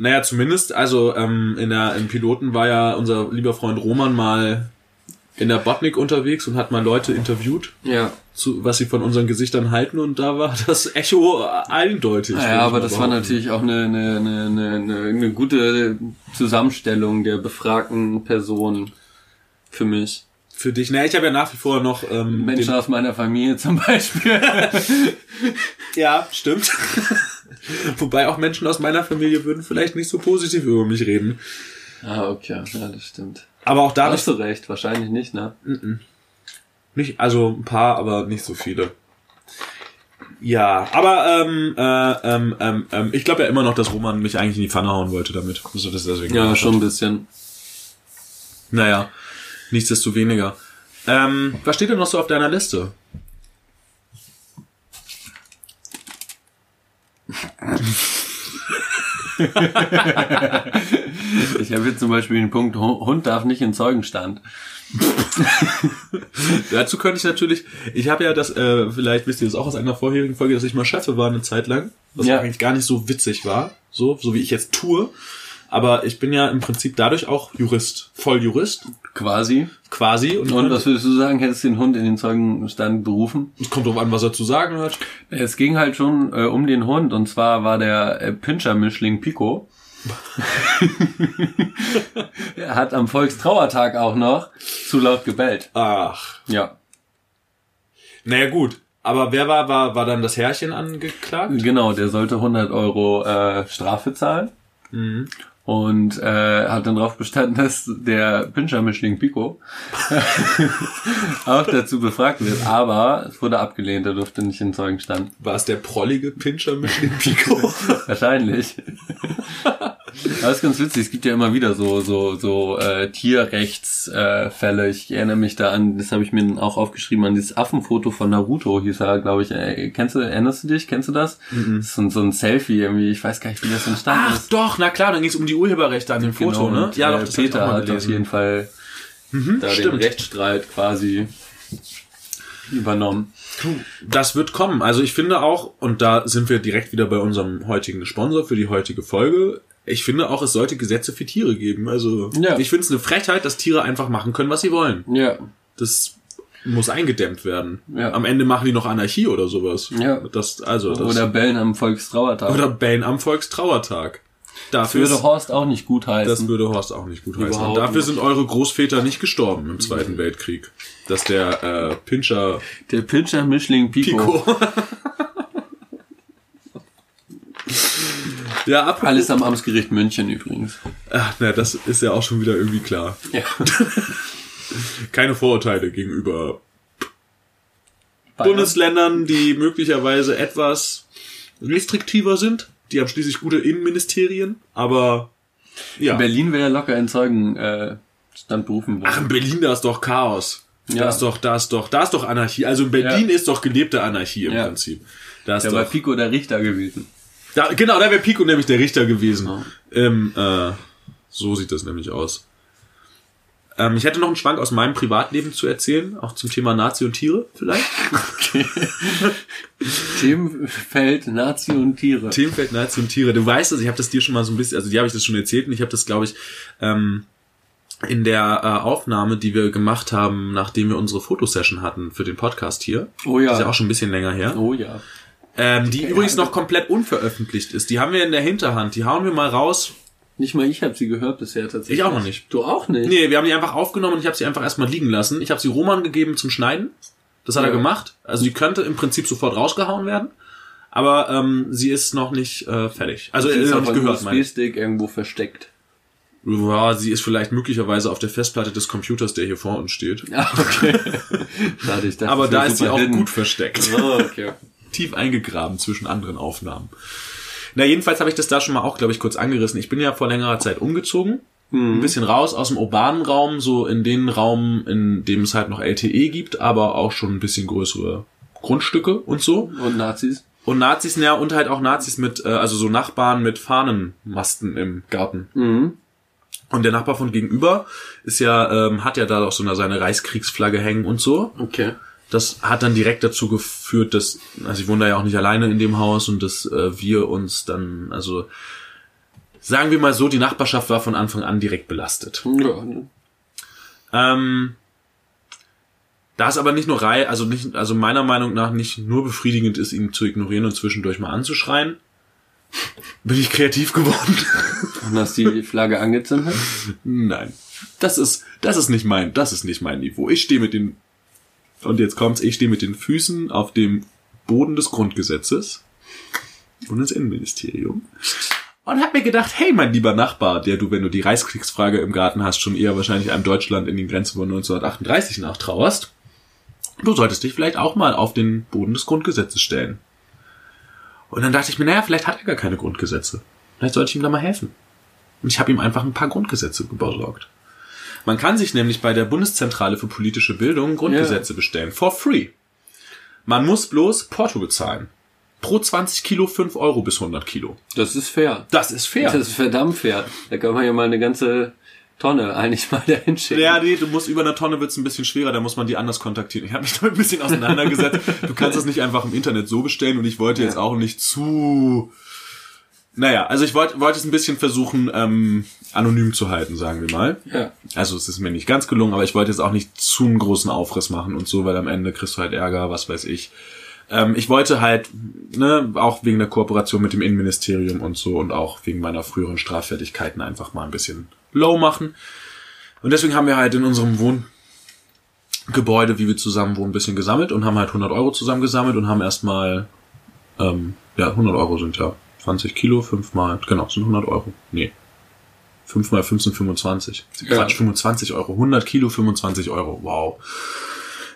Naja, zumindest, also ähm, in der, im Piloten war ja unser lieber Freund Roman mal in der Botnik unterwegs und hat mal Leute interviewt, Ja. zu, was sie von unseren Gesichtern halten und da war *laughs* das Echo eindeutig. Ja, aber mal das war behaupten. natürlich auch eine, eine, eine, eine, eine, eine gute Zusammenstellung der befragten Personen für mich. Für dich, naja, ich habe ja nach wie vor noch ähm, Menschen aus meiner Familie zum Beispiel. *laughs* Ja, stimmt. *laughs* *laughs* Wobei auch Menschen aus meiner Familie würden vielleicht nicht so positiv über mich reden. ah, okay, ja, das stimmt. Aber auch da Hast du recht, wahrscheinlich nicht, ne? Nicht, also ein paar, aber nicht so viele. Ja, aber ähm, äh, ähm, ähm, ähm, ich glaube ja immer noch, dass Roman mich eigentlich in die Pfanne hauen wollte damit. Also das deswegen Ja, schon ein hat. bisschen. Naja, nichtsdestoweniger. Ähm, was steht denn noch so auf deiner Liste? *laughs* Ich habe jetzt zum Beispiel den Punkt, Hu- Hund darf nicht in Zeugenstand. *laughs* Dazu könnte ich natürlich, ich habe ja das, äh, vielleicht wisst ihr das auch aus einer vorherigen Folge, dass ich mal Chefe war eine Zeit lang, was Ja. eigentlich gar nicht so witzig war, so, so wie ich jetzt tue. Aber ich bin ja im Prinzip dadurch auch Jurist, Volljurist, Quasi. Quasi. Und, Und was würdest du sagen, hättest du den Hund in den Zeugenstand berufen? es kommt drauf an, was er zu sagen hat. Es ging halt schon äh, um den Hund und zwar war der äh, Pinscher-Mischling Pico. *laughs* er hat am Volkstrauertag auch noch zu laut gebellt. Ach, Ja, naja gut. Aber wer war, war, war dann das Herrchen angeklagt? genau, der sollte 100 Euro äh, Strafe zahlen. Und äh, hat dann darauf bestanden, *laughs* dass der Pinscher-Mischling Pico *laughs* auch dazu befragt wird. Aber es wurde abgelehnt, er durfte nicht in Zeugenstand. War es der prollige Pinscher dem Pico? *laughs* Wahrscheinlich. Aber ist ganz witzig, es gibt ja immer wieder so so so äh, Tierrechtsfälle. Äh, ich erinnere mich da an, das habe ich mir auch aufgeschrieben, an dieses Affenfoto von Naruto hieß er, glaube ich. Äh, kennst du, erinnerst du dich? Kennst du das? Das ist so, ein- so ein Selfie irgendwie, ich weiß gar nicht, wie das entstanden Ach ist. doch, na klar, dann ging es um die Urheberrechte an dem Foto, Genau, ne? und, Ja, äh, doch, das Peter hat auf jeden Fall da den stimmt. Rechtsstreit quasi übernommen. Das wird kommen. Also ich finde auch, und da sind wir direkt wieder bei unserem heutigen Sponsor für die heutige Folge, ich finde auch, es sollte Gesetze für Tiere geben. Also Ja. ich finde es eine Frechheit, dass Tiere einfach machen können, was sie wollen. Ja, Das muss eingedämmt werden. Ja. Am Ende machen die noch Anarchie oder sowas. Ja. Das, also, das, oder bellen am Volkstrauertag. oder Bane am Volkstrauertag. Dafür würde ist, Horst auch nicht gut heißen. das würde Horst auch nicht gut heißen. Und dafür nicht. sind eure Großväter nicht gestorben im Zweiten Weltkrieg. Dass der äh, Pinscher Der Pinscher-Mischling Pico. Pico. *laughs* ja, ab Alles am Amtsgericht München übrigens. Ach, na, das ist ja auch schon wieder irgendwie klar. Ja. *laughs* Keine Vorurteile gegenüber Bundesländern, die möglicherweise etwas restriktiver sind. Die haben schließlich gute Innenministerien, aber ja. Berlin wäre ja locker in Zeugen äh, Stand berufen worden. Ach, in Berlin, da ist doch Chaos. Da Ja. ist doch, da ist doch, da ist doch Anarchie. Also in Berlin Ja. ist doch gelebte Anarchie im Ja. Prinzip. Da ist da war doch, Pico der Richter gewesen. Da, genau, da wäre Pico nämlich der Richter gewesen. Ja. Ähm, äh, so sieht das nämlich aus. Ähm, ich hätte noch einen Schwank aus meinem Privatleben zu erzählen, auch zum Thema Nazi und Tiere vielleicht. *laughs* Themenfeld Nazi und Tiere. Themenfeld Nazi und Tiere. Du weißt es, ich habe das dir schon mal so ein bisschen, also dir habe ich das schon erzählt und ich habe das, glaube ich, ähm, in der äh, Aufnahme, die wir gemacht haben, nachdem wir unsere Fotosession hatten für den Podcast hier. Oh ja. Das ist ja auch schon ein bisschen länger her. Oh ja. Ähm, die übrigens noch komplett unveröffentlicht ist. Die haben wir in der Hinterhand. Die hauen wir mal raus. Nicht mal ich habe sie gehört bisher tatsächlich. Ich auch noch nicht. Du auch nicht? Nee, wir haben die einfach aufgenommen und ich habe sie einfach erstmal liegen lassen. Ich habe sie Roman gegeben zum Schneiden. Das hat er Ja. gemacht. Also die könnte im Prinzip sofort rausgehauen werden. Aber ähm, sie ist noch nicht äh, fertig. Also Sie äh, ist noch nicht gehört, meine. USB-Stick irgendwo versteckt. Ja, sie ist vielleicht möglicherweise auf der Festplatte des Computers, der hier vor uns steht. Ah, okay. *laughs* Schade, ich dachte, Aber da ist sie auch gut versteckt. Oh, okay. Tief eingegraben zwischen anderen Aufnahmen. Na, jedenfalls habe ich das da schon mal auch, glaube ich, kurz angerissen. Ich bin ja vor längerer Zeit umgezogen. Ein bisschen raus aus dem urbanen Raum, so in den Raum, in dem es halt noch LTE gibt, aber auch schon ein bisschen größere Grundstücke und so. Und Nazis? Und Nazis, ja, und halt auch Nazis mit, äh, also so Nachbarn mit Fahnenmasten im Garten. Mhm. Und der Nachbar von gegenüber ist ja, ähm, hat ja da auch so eine, seine Reichskriegsflagge hängen und so. Okay. Das hat dann direkt dazu geführt, dass, also ich wohne da ja auch nicht alleine in dem Haus und dass äh, wir uns dann, also sagen wir mal so, die Nachbarschaft war von Anfang an direkt belastet. Ja? Ähm, da es aber nicht nur Reihe, also nicht, also meiner Meinung nach nicht nur befriedigend ist, ihn zu ignorieren und zwischendurch mal anzuschreien, bin ich kreativ geworden. Und hast die Flagge angezündet? Nein. Das ist, das ist nicht mein, das ist nicht mein Niveau. Ich stehe mit den, und jetzt kommt's, ich stehe mit den Füßen auf dem Boden des Grundgesetzes und ins Innenministerium. Und hab mir gedacht, hey, mein lieber Nachbar, der du, wenn du die Reichskriegsfrage im Garten hast, schon eher wahrscheinlich einem Deutschland in den Grenzen von 1938 nachtrauerst, du solltest dich vielleicht auch mal auf den Boden des Grundgesetzes stellen. Und dann dachte ich mir, naja, vielleicht hat er gar keine Grundgesetze. Vielleicht sollte ich ihm da mal helfen. Und ich habe ihm einfach ein paar Grundgesetze besorgt. Man kann sich nämlich bei der Bundeszentrale für politische Bildung Grundgesetze bestellen. For free. Man muss bloß Porto bezahlen. Pro 20 Kilo 5 Euro bis 100 Kilo. Das ist fair. Das ist fair. Das ist verdammt fair. Da kann man ja mal eine ganze Tonne eigentlich mal dahin schicken. Ja, nee, du musst über einer Tonne wird's ein bisschen schwerer, da muss man die anders kontaktieren. Ich habe mich *laughs* damit ein bisschen auseinandergesetzt. Du kannst das nicht einfach im Internet so bestellen und ich wollte jetzt Ja. auch nicht zu. Naja, also ich wollte wollte es ein bisschen versuchen, ähm, anonym zu halten, sagen wir mal. Ja. Also es ist mir nicht ganz gelungen, aber ich wollte jetzt auch nicht zu einen großen Aufriss machen und so, weil am Ende kriegst du halt Ärger, was weiß ich. Ähm, ich wollte halt, ne, auch wegen der Kooperation mit dem Innenministerium und so und auch wegen meiner früheren Straffertigkeiten einfach mal ein bisschen low machen. Und deswegen haben wir halt in unserem Wohngebäude, wie wir zusammen wohnen, ein bisschen gesammelt und haben halt 100 Euro zusammen gesammelt und haben erstmal, ähm, ja, 100 Euro sind ja 20 Kilo, 5 mal, genau, sind 100 Euro. Nee. 5 mal 15, 25. Ja. Quatsch, 25 Euro. 100 Kilo, 25 Euro. Wow.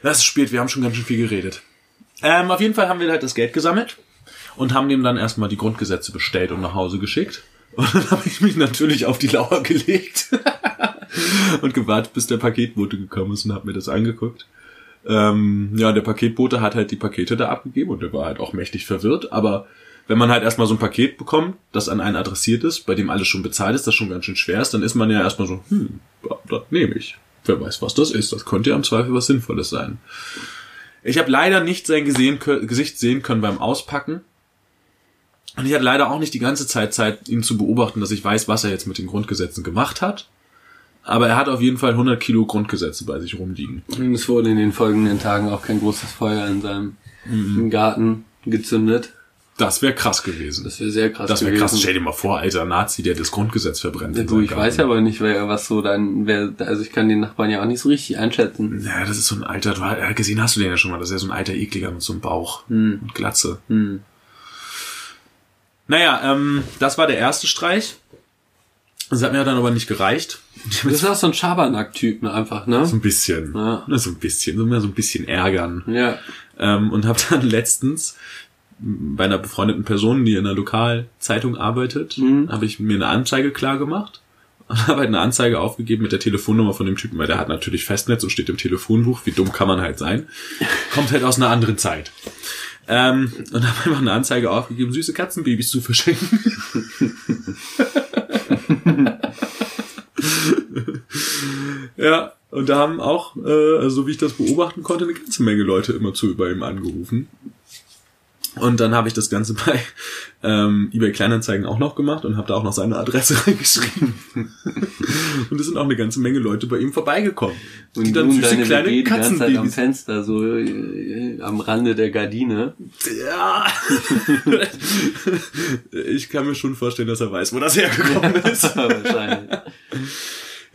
Das ist spät, wir haben schon ganz schön viel geredet. Ähm, auf jeden Fall haben wir halt das Geld gesammelt und haben dem dann erstmal die Grundgesetze bestellt und nach Hause geschickt. *laughs* Und dann habe ich mich natürlich auf die Lauer gelegt *laughs* und gewartet, bis der Paketbote gekommen ist und habe mir das angeguckt. Ähm, ja, der Paketbote hat halt die Pakete da abgegeben und der war halt auch mächtig verwirrt, aber wenn man halt erstmal so ein Paket bekommt, das an einen adressiert ist, bei dem alles schon bezahlt ist, das schon ganz schön schwer ist, dann ist man ja erstmal so, hm, das nehme ich. Wer weiß, was das ist. Das könnte ja im Zweifel was Sinnvolles sein. Ich habe leider nicht sein gesehen, Gesicht sehen können beim Auspacken. Und ich hatte leider auch nicht die ganze Zeit Zeit, ihn zu beobachten, dass ich weiß, was er jetzt mit den Grundgesetzen gemacht hat. Aber er hat auf jeden Fall 100 Kilo Grundgesetze bei sich rumliegen. Und es wurde in den folgenden Tagen auch kein großes Feuer in seinem Mhm. Garten gezündet. Das wäre krass gewesen. Das wäre sehr krass Das wäre gewesen. krass. Stell dir mal vor, alter Nazi, der das Grundgesetz verbrennt. Ja, du, ich Garten. weiß ja aber nicht, wer, was so dein, wer, also ich kann den Nachbarn ja auch nicht so richtig einschätzen. Ja, das ist so ein alter, du, ja, gesehen hast du den ja schon mal, das ist ja so ein alter Ekliger mit so einem Bauch und Glatze. Hm. Naja, ähm, das war der erste Streich. Das hat mir dann aber nicht gereicht. Das ist auch so ein Schabernack-Typ, ne, einfach, ne? So ein bisschen. Ja. Ne, So ein bisschen. So, ein bisschen ärgern. Ja. Ähm, und habe dann *laughs* letztens bei einer befreundeten Person, die in einer Lokalzeitung arbeitet, Mhm. habe ich mir eine Anzeige klar gemacht *laughs* und habe halt eine Anzeige aufgegeben mit der Telefonnummer von dem Typen, weil der hat natürlich Festnetz und steht im Telefonbuch. Wie dumm kann man halt sein? *laughs* Kommt halt aus einer anderen Zeit. Ähm, und habe einfach eine Anzeige aufgegeben, süße Katzenbabys zu verschenken. *laughs* ja, und da haben auch, äh, also so wie ich das beobachten konnte, eine ganze Menge Leute immer zu über ihm angerufen. Und dann habe ich das Ganze *laughs* bei ähm, eBay Kleinanzeigen auch noch gemacht und habe da auch noch seine Adresse *laughs* reingeschrieben. und es sind auch eine ganze Menge Leute bei ihm vorbeigekommen. Und die dann und süße kleine WG die ganze Zeit am. Fenster, so äh, am Rande der Gardine. Ja. *laughs* ich kann mir schon vorstellen, dass er weiß, wo das hergekommen ist. Wahrscheinlich.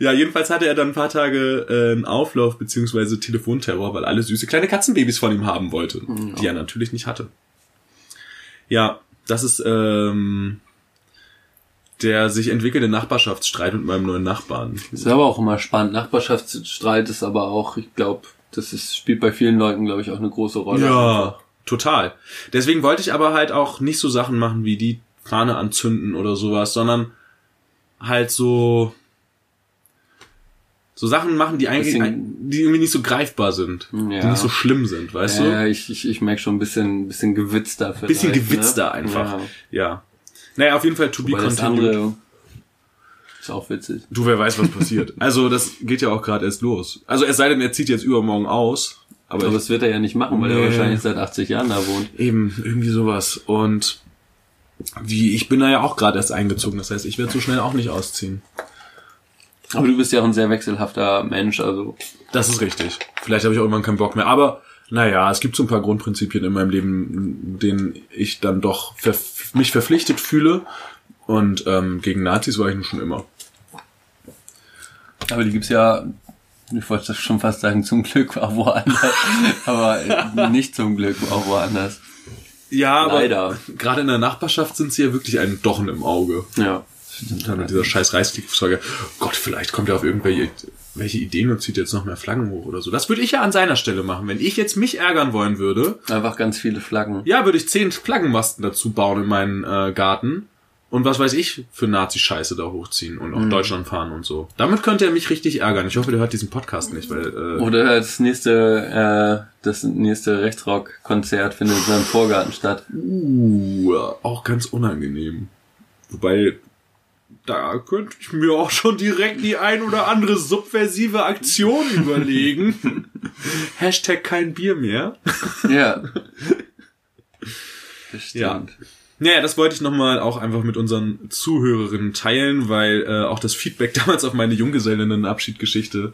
Ja, jedenfalls hatte er dann ein paar Tage äh, einen Auflauf beziehungsweise Telefonterror, weil alle süße kleine Katzenbabys von ihm haben wollte, die er natürlich nicht hatte. Ja, das ist ähm, der sich entwickelnde Nachbarschaftsstreit mit meinem neuen Nachbarn. Ist aber auch immer spannend. Nachbarschaftsstreit ist aber auch, ich glaube, das ist, spielt bei vielen Leuten, glaube ich, auch eine große Rolle. Ja, total. Deswegen wollte ich aber halt auch nicht so Sachen machen wie die Fahne anzünden oder sowas, sondern halt so so Sachen machen, die eigentlich Bisschen- die irgendwie nicht so greifbar sind, die Ja. nicht so schlimm sind, weißt Ja, du? ja, ich, ich, ich merke schon ein bisschen, bisschen gewitzter. Vielleicht, Bisschen gewitzter ne? einfach. Ja. Ja. Naja, auf jeden Fall to be Weil das continued. andere ist auch witzig. Du, wer weiß, was passiert. *laughs* Also, das geht ja auch gerade erst los. Also, es sei denn, er zieht jetzt übermorgen aus. Aber, Aber ich, das wird er ja nicht machen, weil er Nee. wahrscheinlich seit 80 Jahren da wohnt. eben, irgendwie sowas. Und wie, ich bin da ja auch gerade erst eingezogen. Das heißt, ich werde so schnell auch nicht ausziehen. Aber du bist ja auch ein sehr wechselhafter Mensch, also Das ist richtig. Vielleicht habe ich auch irgendwann keinen Bock mehr. Aber naja, es gibt so ein paar Grundprinzipien in meinem Leben, denen ich dann doch ver mich verpflichtet fühle. Und ähm, gegen Nazis war ich nun schon immer. Aber die gibt's ja, ich wollte schon fast sagen, zum Glück auch woanders. *laughs* aber äh, nicht zum Glück auch woanders. Ja, aber Leider. gerade in der Nachbarschaft sind sie ja wirklich ein Dochen im Auge. Ja. Dann mit dieser scheiß Reißflugzeuge. Gott, vielleicht kommt er auf irgendwelche welche Ideen und zieht jetzt noch mehr Flaggen hoch oder so. Das würde ich ja an seiner Stelle machen. Wenn ich jetzt mich ärgern wollen würde, Einfach ganz viele Flaggen. ja, würde ich zehn Flaggenmasten dazu bauen in meinen äh, Garten und was weiß ich für Nazi-Scheiße da hochziehen und auch Deutschland fahren und so. Damit könnte er mich richtig ärgern. Ich hoffe, der hört diesen Podcast nicht, weil äh, Oder das nächste, äh, das nächste Rechtsrock-Konzert findet in seinem Vorgarten statt. uh, auch ganz unangenehm. Wobei da könnte ich mir auch schon direkt die ein oder andere subversive Aktion *laughs* überlegen. Hashtag kein Bier mehr. Ja. *laughs* Das Ja. Naja, das wollte ich nochmal auch einfach mit unseren Zuhörerinnen teilen, weil äh, auch das Feedback *laughs* damals auf meine Junggesellinnen-Abschiedgeschichte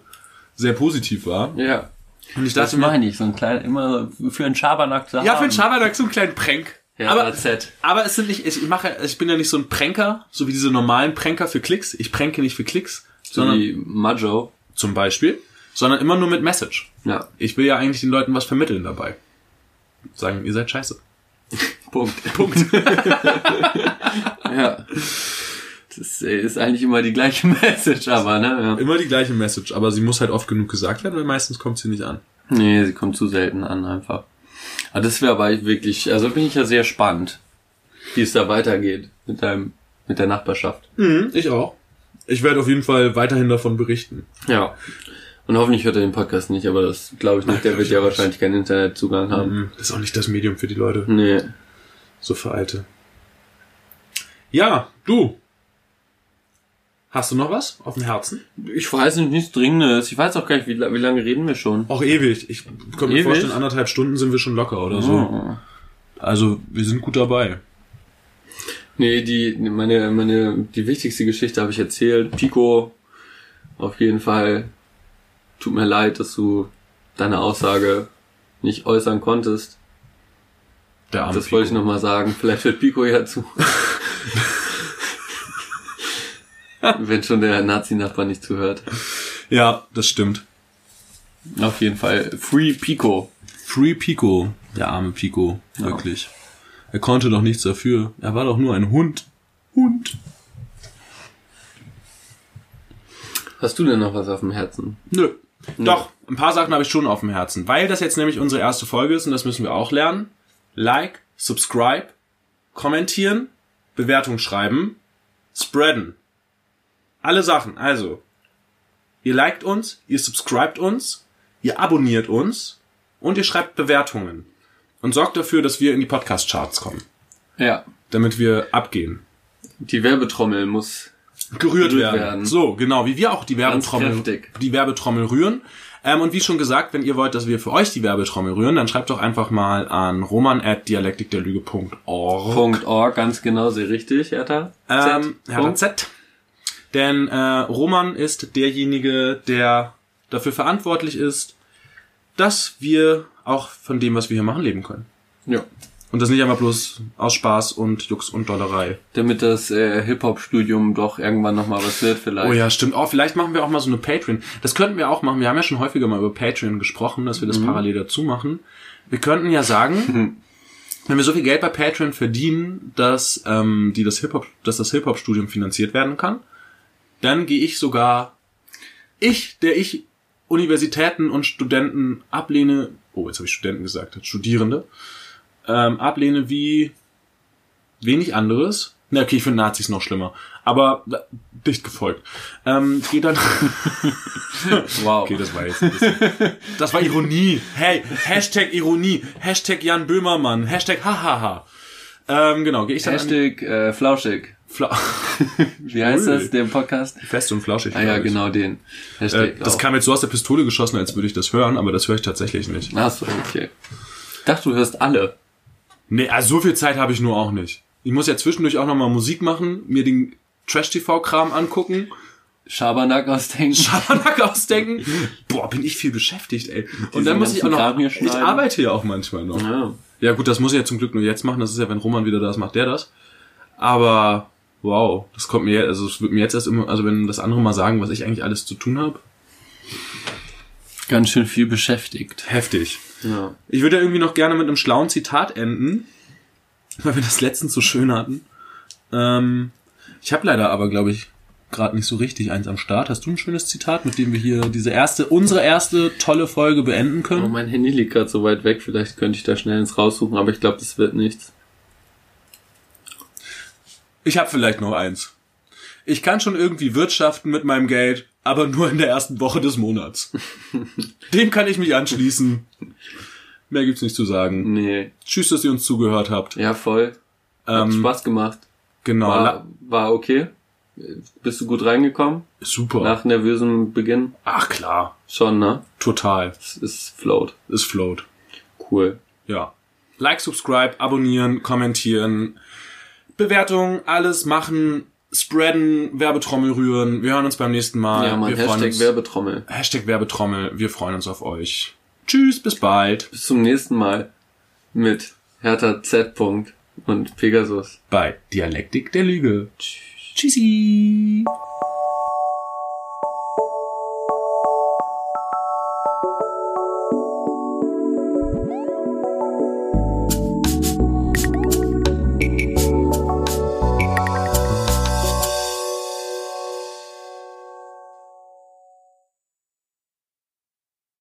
sehr positiv war. Ja. Und ich Das dachte mir, meine ich, so ein kleiner, immer für einen Schabernack zu ja, für haben. den Schabernack so einen kleinen Prank. Ja, aber, AZ. aber es sind nicht, ich mache, ich bin ja nicht so ein Pranker, so wie diese normalen Pranker für Klicks. Ich pränke nicht für Klicks, So sondern wie Majo. zum Beispiel, sondern immer nur mit Message. Ja. Ich will ja eigentlich den Leuten was vermitteln dabei. Sagen, ihr seid scheiße. *laughs* Punkt. Punkt. *laughs* Ja. Das ist eigentlich immer die gleiche *laughs* Message, aber, ne? Ja. immer die gleiche Message, aber sie muss halt oft genug gesagt werden, weil meistens kommt sie nicht an. Nee, sie kommt zu selten an einfach. Aber das wäre aber wirklich, also bin ich ja sehr spannend, wie es da weitergeht mit deinem, mit der Nachbarschaft. Mhm, ich auch. Ich werde auf jeden Fall weiterhin davon berichten. Ja. Und hoffentlich hört er den Podcast nicht, aber das glaube ich nicht. Der glaub wird ja wahrscheinlich keinen Internetzugang haben. Mhm, Das ist auch nicht das Medium für die Leute. Nee. So für Alte. Ja, du. Hast du noch was auf dem Herzen? Ich weiß nicht, nichts Dringendes. Ich weiß auch gar nicht, wie, wie lange reden wir schon. Auch ewig. Ich kann mir vorstellen, anderthalb Stunden sind wir schon locker oder so. Oh. Also, wir sind gut dabei. Nee, die, meine, meine, die wichtigste Geschichte habe ich erzählt. Pico, auf jeden Fall. Tut mir leid, dass du deine Aussage nicht äußern konntest. Der arme das wollte ich Pico. nochmal sagen. Vielleicht hört Pico ja zu. *laughs* *laughs* Wenn schon der Nazi-Nachbar nicht zuhört. Ja, das stimmt. Auf jeden Fall. Free Pico. Free Pico. Der arme Pico. Ja. Wirklich. Er konnte doch nichts dafür. Er war doch nur ein Hund. Hund. Hast du denn noch was auf dem Herzen? Nö. Doch, ein paar Sachen habe ich schon auf dem Herzen. Weil das jetzt nämlich unsere erste Folge ist und das müssen wir auch lernen. Like, subscribe, kommentieren, Bewertung schreiben, spreaden. Alle Sachen. Also, ihr liked uns, ihr subscribt uns, ihr abonniert uns und ihr schreibt Bewertungen. Und sorgt dafür, dass wir in die Podcast-Charts kommen. Ja. Damit wir abgehen. Die Werbetrommel muss gerührt Gerührt werden. werden. So, genau, wie wir auch die Werbetrommel, die Werbetrommel rühren. Ähm, und wie schon gesagt, wenn ihr wollt, dass wir für euch die Werbetrommel rühren, dann schreibt doch einfach mal an roman at dialektikderlüge.org. Punkt .org, ganz genau, sehr richtig, Hertha. Ähm, Z. Hertha. Z. Denn äh, Roman ist derjenige, der dafür verantwortlich ist, dass wir auch von dem, was wir hier machen, leben können. Ja. Und das nicht einfach bloß aus Spaß und Jux und Dollerei. Damit das äh, Hip-Hop-Studium doch irgendwann nochmal was wird vielleicht. Oh ja, stimmt. Oh, vielleicht machen wir auch mal so eine Patreon. Das könnten wir auch machen. Wir haben ja schon häufiger mal über Patreon gesprochen, dass wir das parallel dazu machen. Wir könnten ja sagen, *laughs* wenn wir so viel Geld bei Patreon verdienen, dass ähm, die das Hip Hop, dass das Hip Hop Studium finanziert werden kann, dann gehe ich sogar ich, der ich Universitäten und Studenten ablehne. Oh, jetzt habe ich Studenten gesagt, Studierende ähm, ablehne wie wenig anderes. Na, okay, ich finde Nazis noch schlimmer. Aber dicht gefolgt. Ähm, geht dann. *laughs* Wow. okay, das war jetzt. ein bisschen- Das war Ironie. Hey, Hashtag Ironie. Hashtag Jan Böhmermann. Hashtag hahaha. Ähm, genau, gehe ich dann Hashtag äh, Flauschig. Fla *laughs* Wie heißt das, der Podcast? Fest und flauschig. Ah ja, genau den. Äh, Hashtag das auch. kam jetzt so aus der Pistole geschossen, als würde ich das hören, aber das höre ich tatsächlich nicht. Ach so, okay. Ich dachte, du hörst alle. Nee, also so viel Zeit habe ich nur auch nicht. Ich muss ja zwischendurch auch nochmal Musik machen, mir den Trash-TV-Kram angucken, Schabernack ausdenken. Schabernack *laughs* ausdenken. Boah, bin ich viel beschäftigt, ey. Und dann muss ich auch noch, ich arbeite ja auch manchmal noch. ja. Ja gut, das muss ich ja zum Glück nur jetzt machen. Das ist ja, wenn Roman wieder da ist, macht der das. Aber wow, das kommt mir, also es wird mir jetzt erst immer, also wenn das andere mal sagen, was ich eigentlich alles zu tun habe, Ganz schön viel beschäftigt. heftig. Ja. Ich würde ja irgendwie noch gerne mit einem schlauen Zitat enden, weil wir das letztens so schön hatten. Ähm, ich habe leider aber, glaube ich, gerade nicht so richtig eins am Start. Hast du ein schönes Zitat, mit dem wir hier diese erste, unsere erste tolle Folge beenden Oh, können? mein Handy liegt gerade so weit weg, vielleicht könnte ich da schnell ins raussuchen, aber ich glaube, das wird nichts. Ich habe vielleicht noch eins. Ich kann schon irgendwie wirtschaften mit meinem Geld, aber nur in der ersten Woche des Monats. *laughs* Dem kann ich mich anschließen. Mehr gibt's nicht zu sagen. Nee. Tschüss, dass ihr uns zugehört habt. Ja, voll. Hat Ähm, Spaß gemacht. genau. War, war okay. Bist du gut reingekommen? Super. Nach nervösem Beginn? Ach klar. Schon, ne? Total. Es ist float. Es float. Cool. Ja. Like, subscribe, abonnieren, kommentieren, Bewertungen, alles machen, spreaden, Werbetrommel rühren. Wir hören uns beim nächsten Mal. ja, man, wir Hashtag uns. Werbetrommel. Hashtag Werbetrommel. Wir freuen uns auf euch. Tschüss, bis bald Bis zum nächsten Mal mit Hertha Z. und Pegasus. bei Dialektik der Lüge. Tschüssi.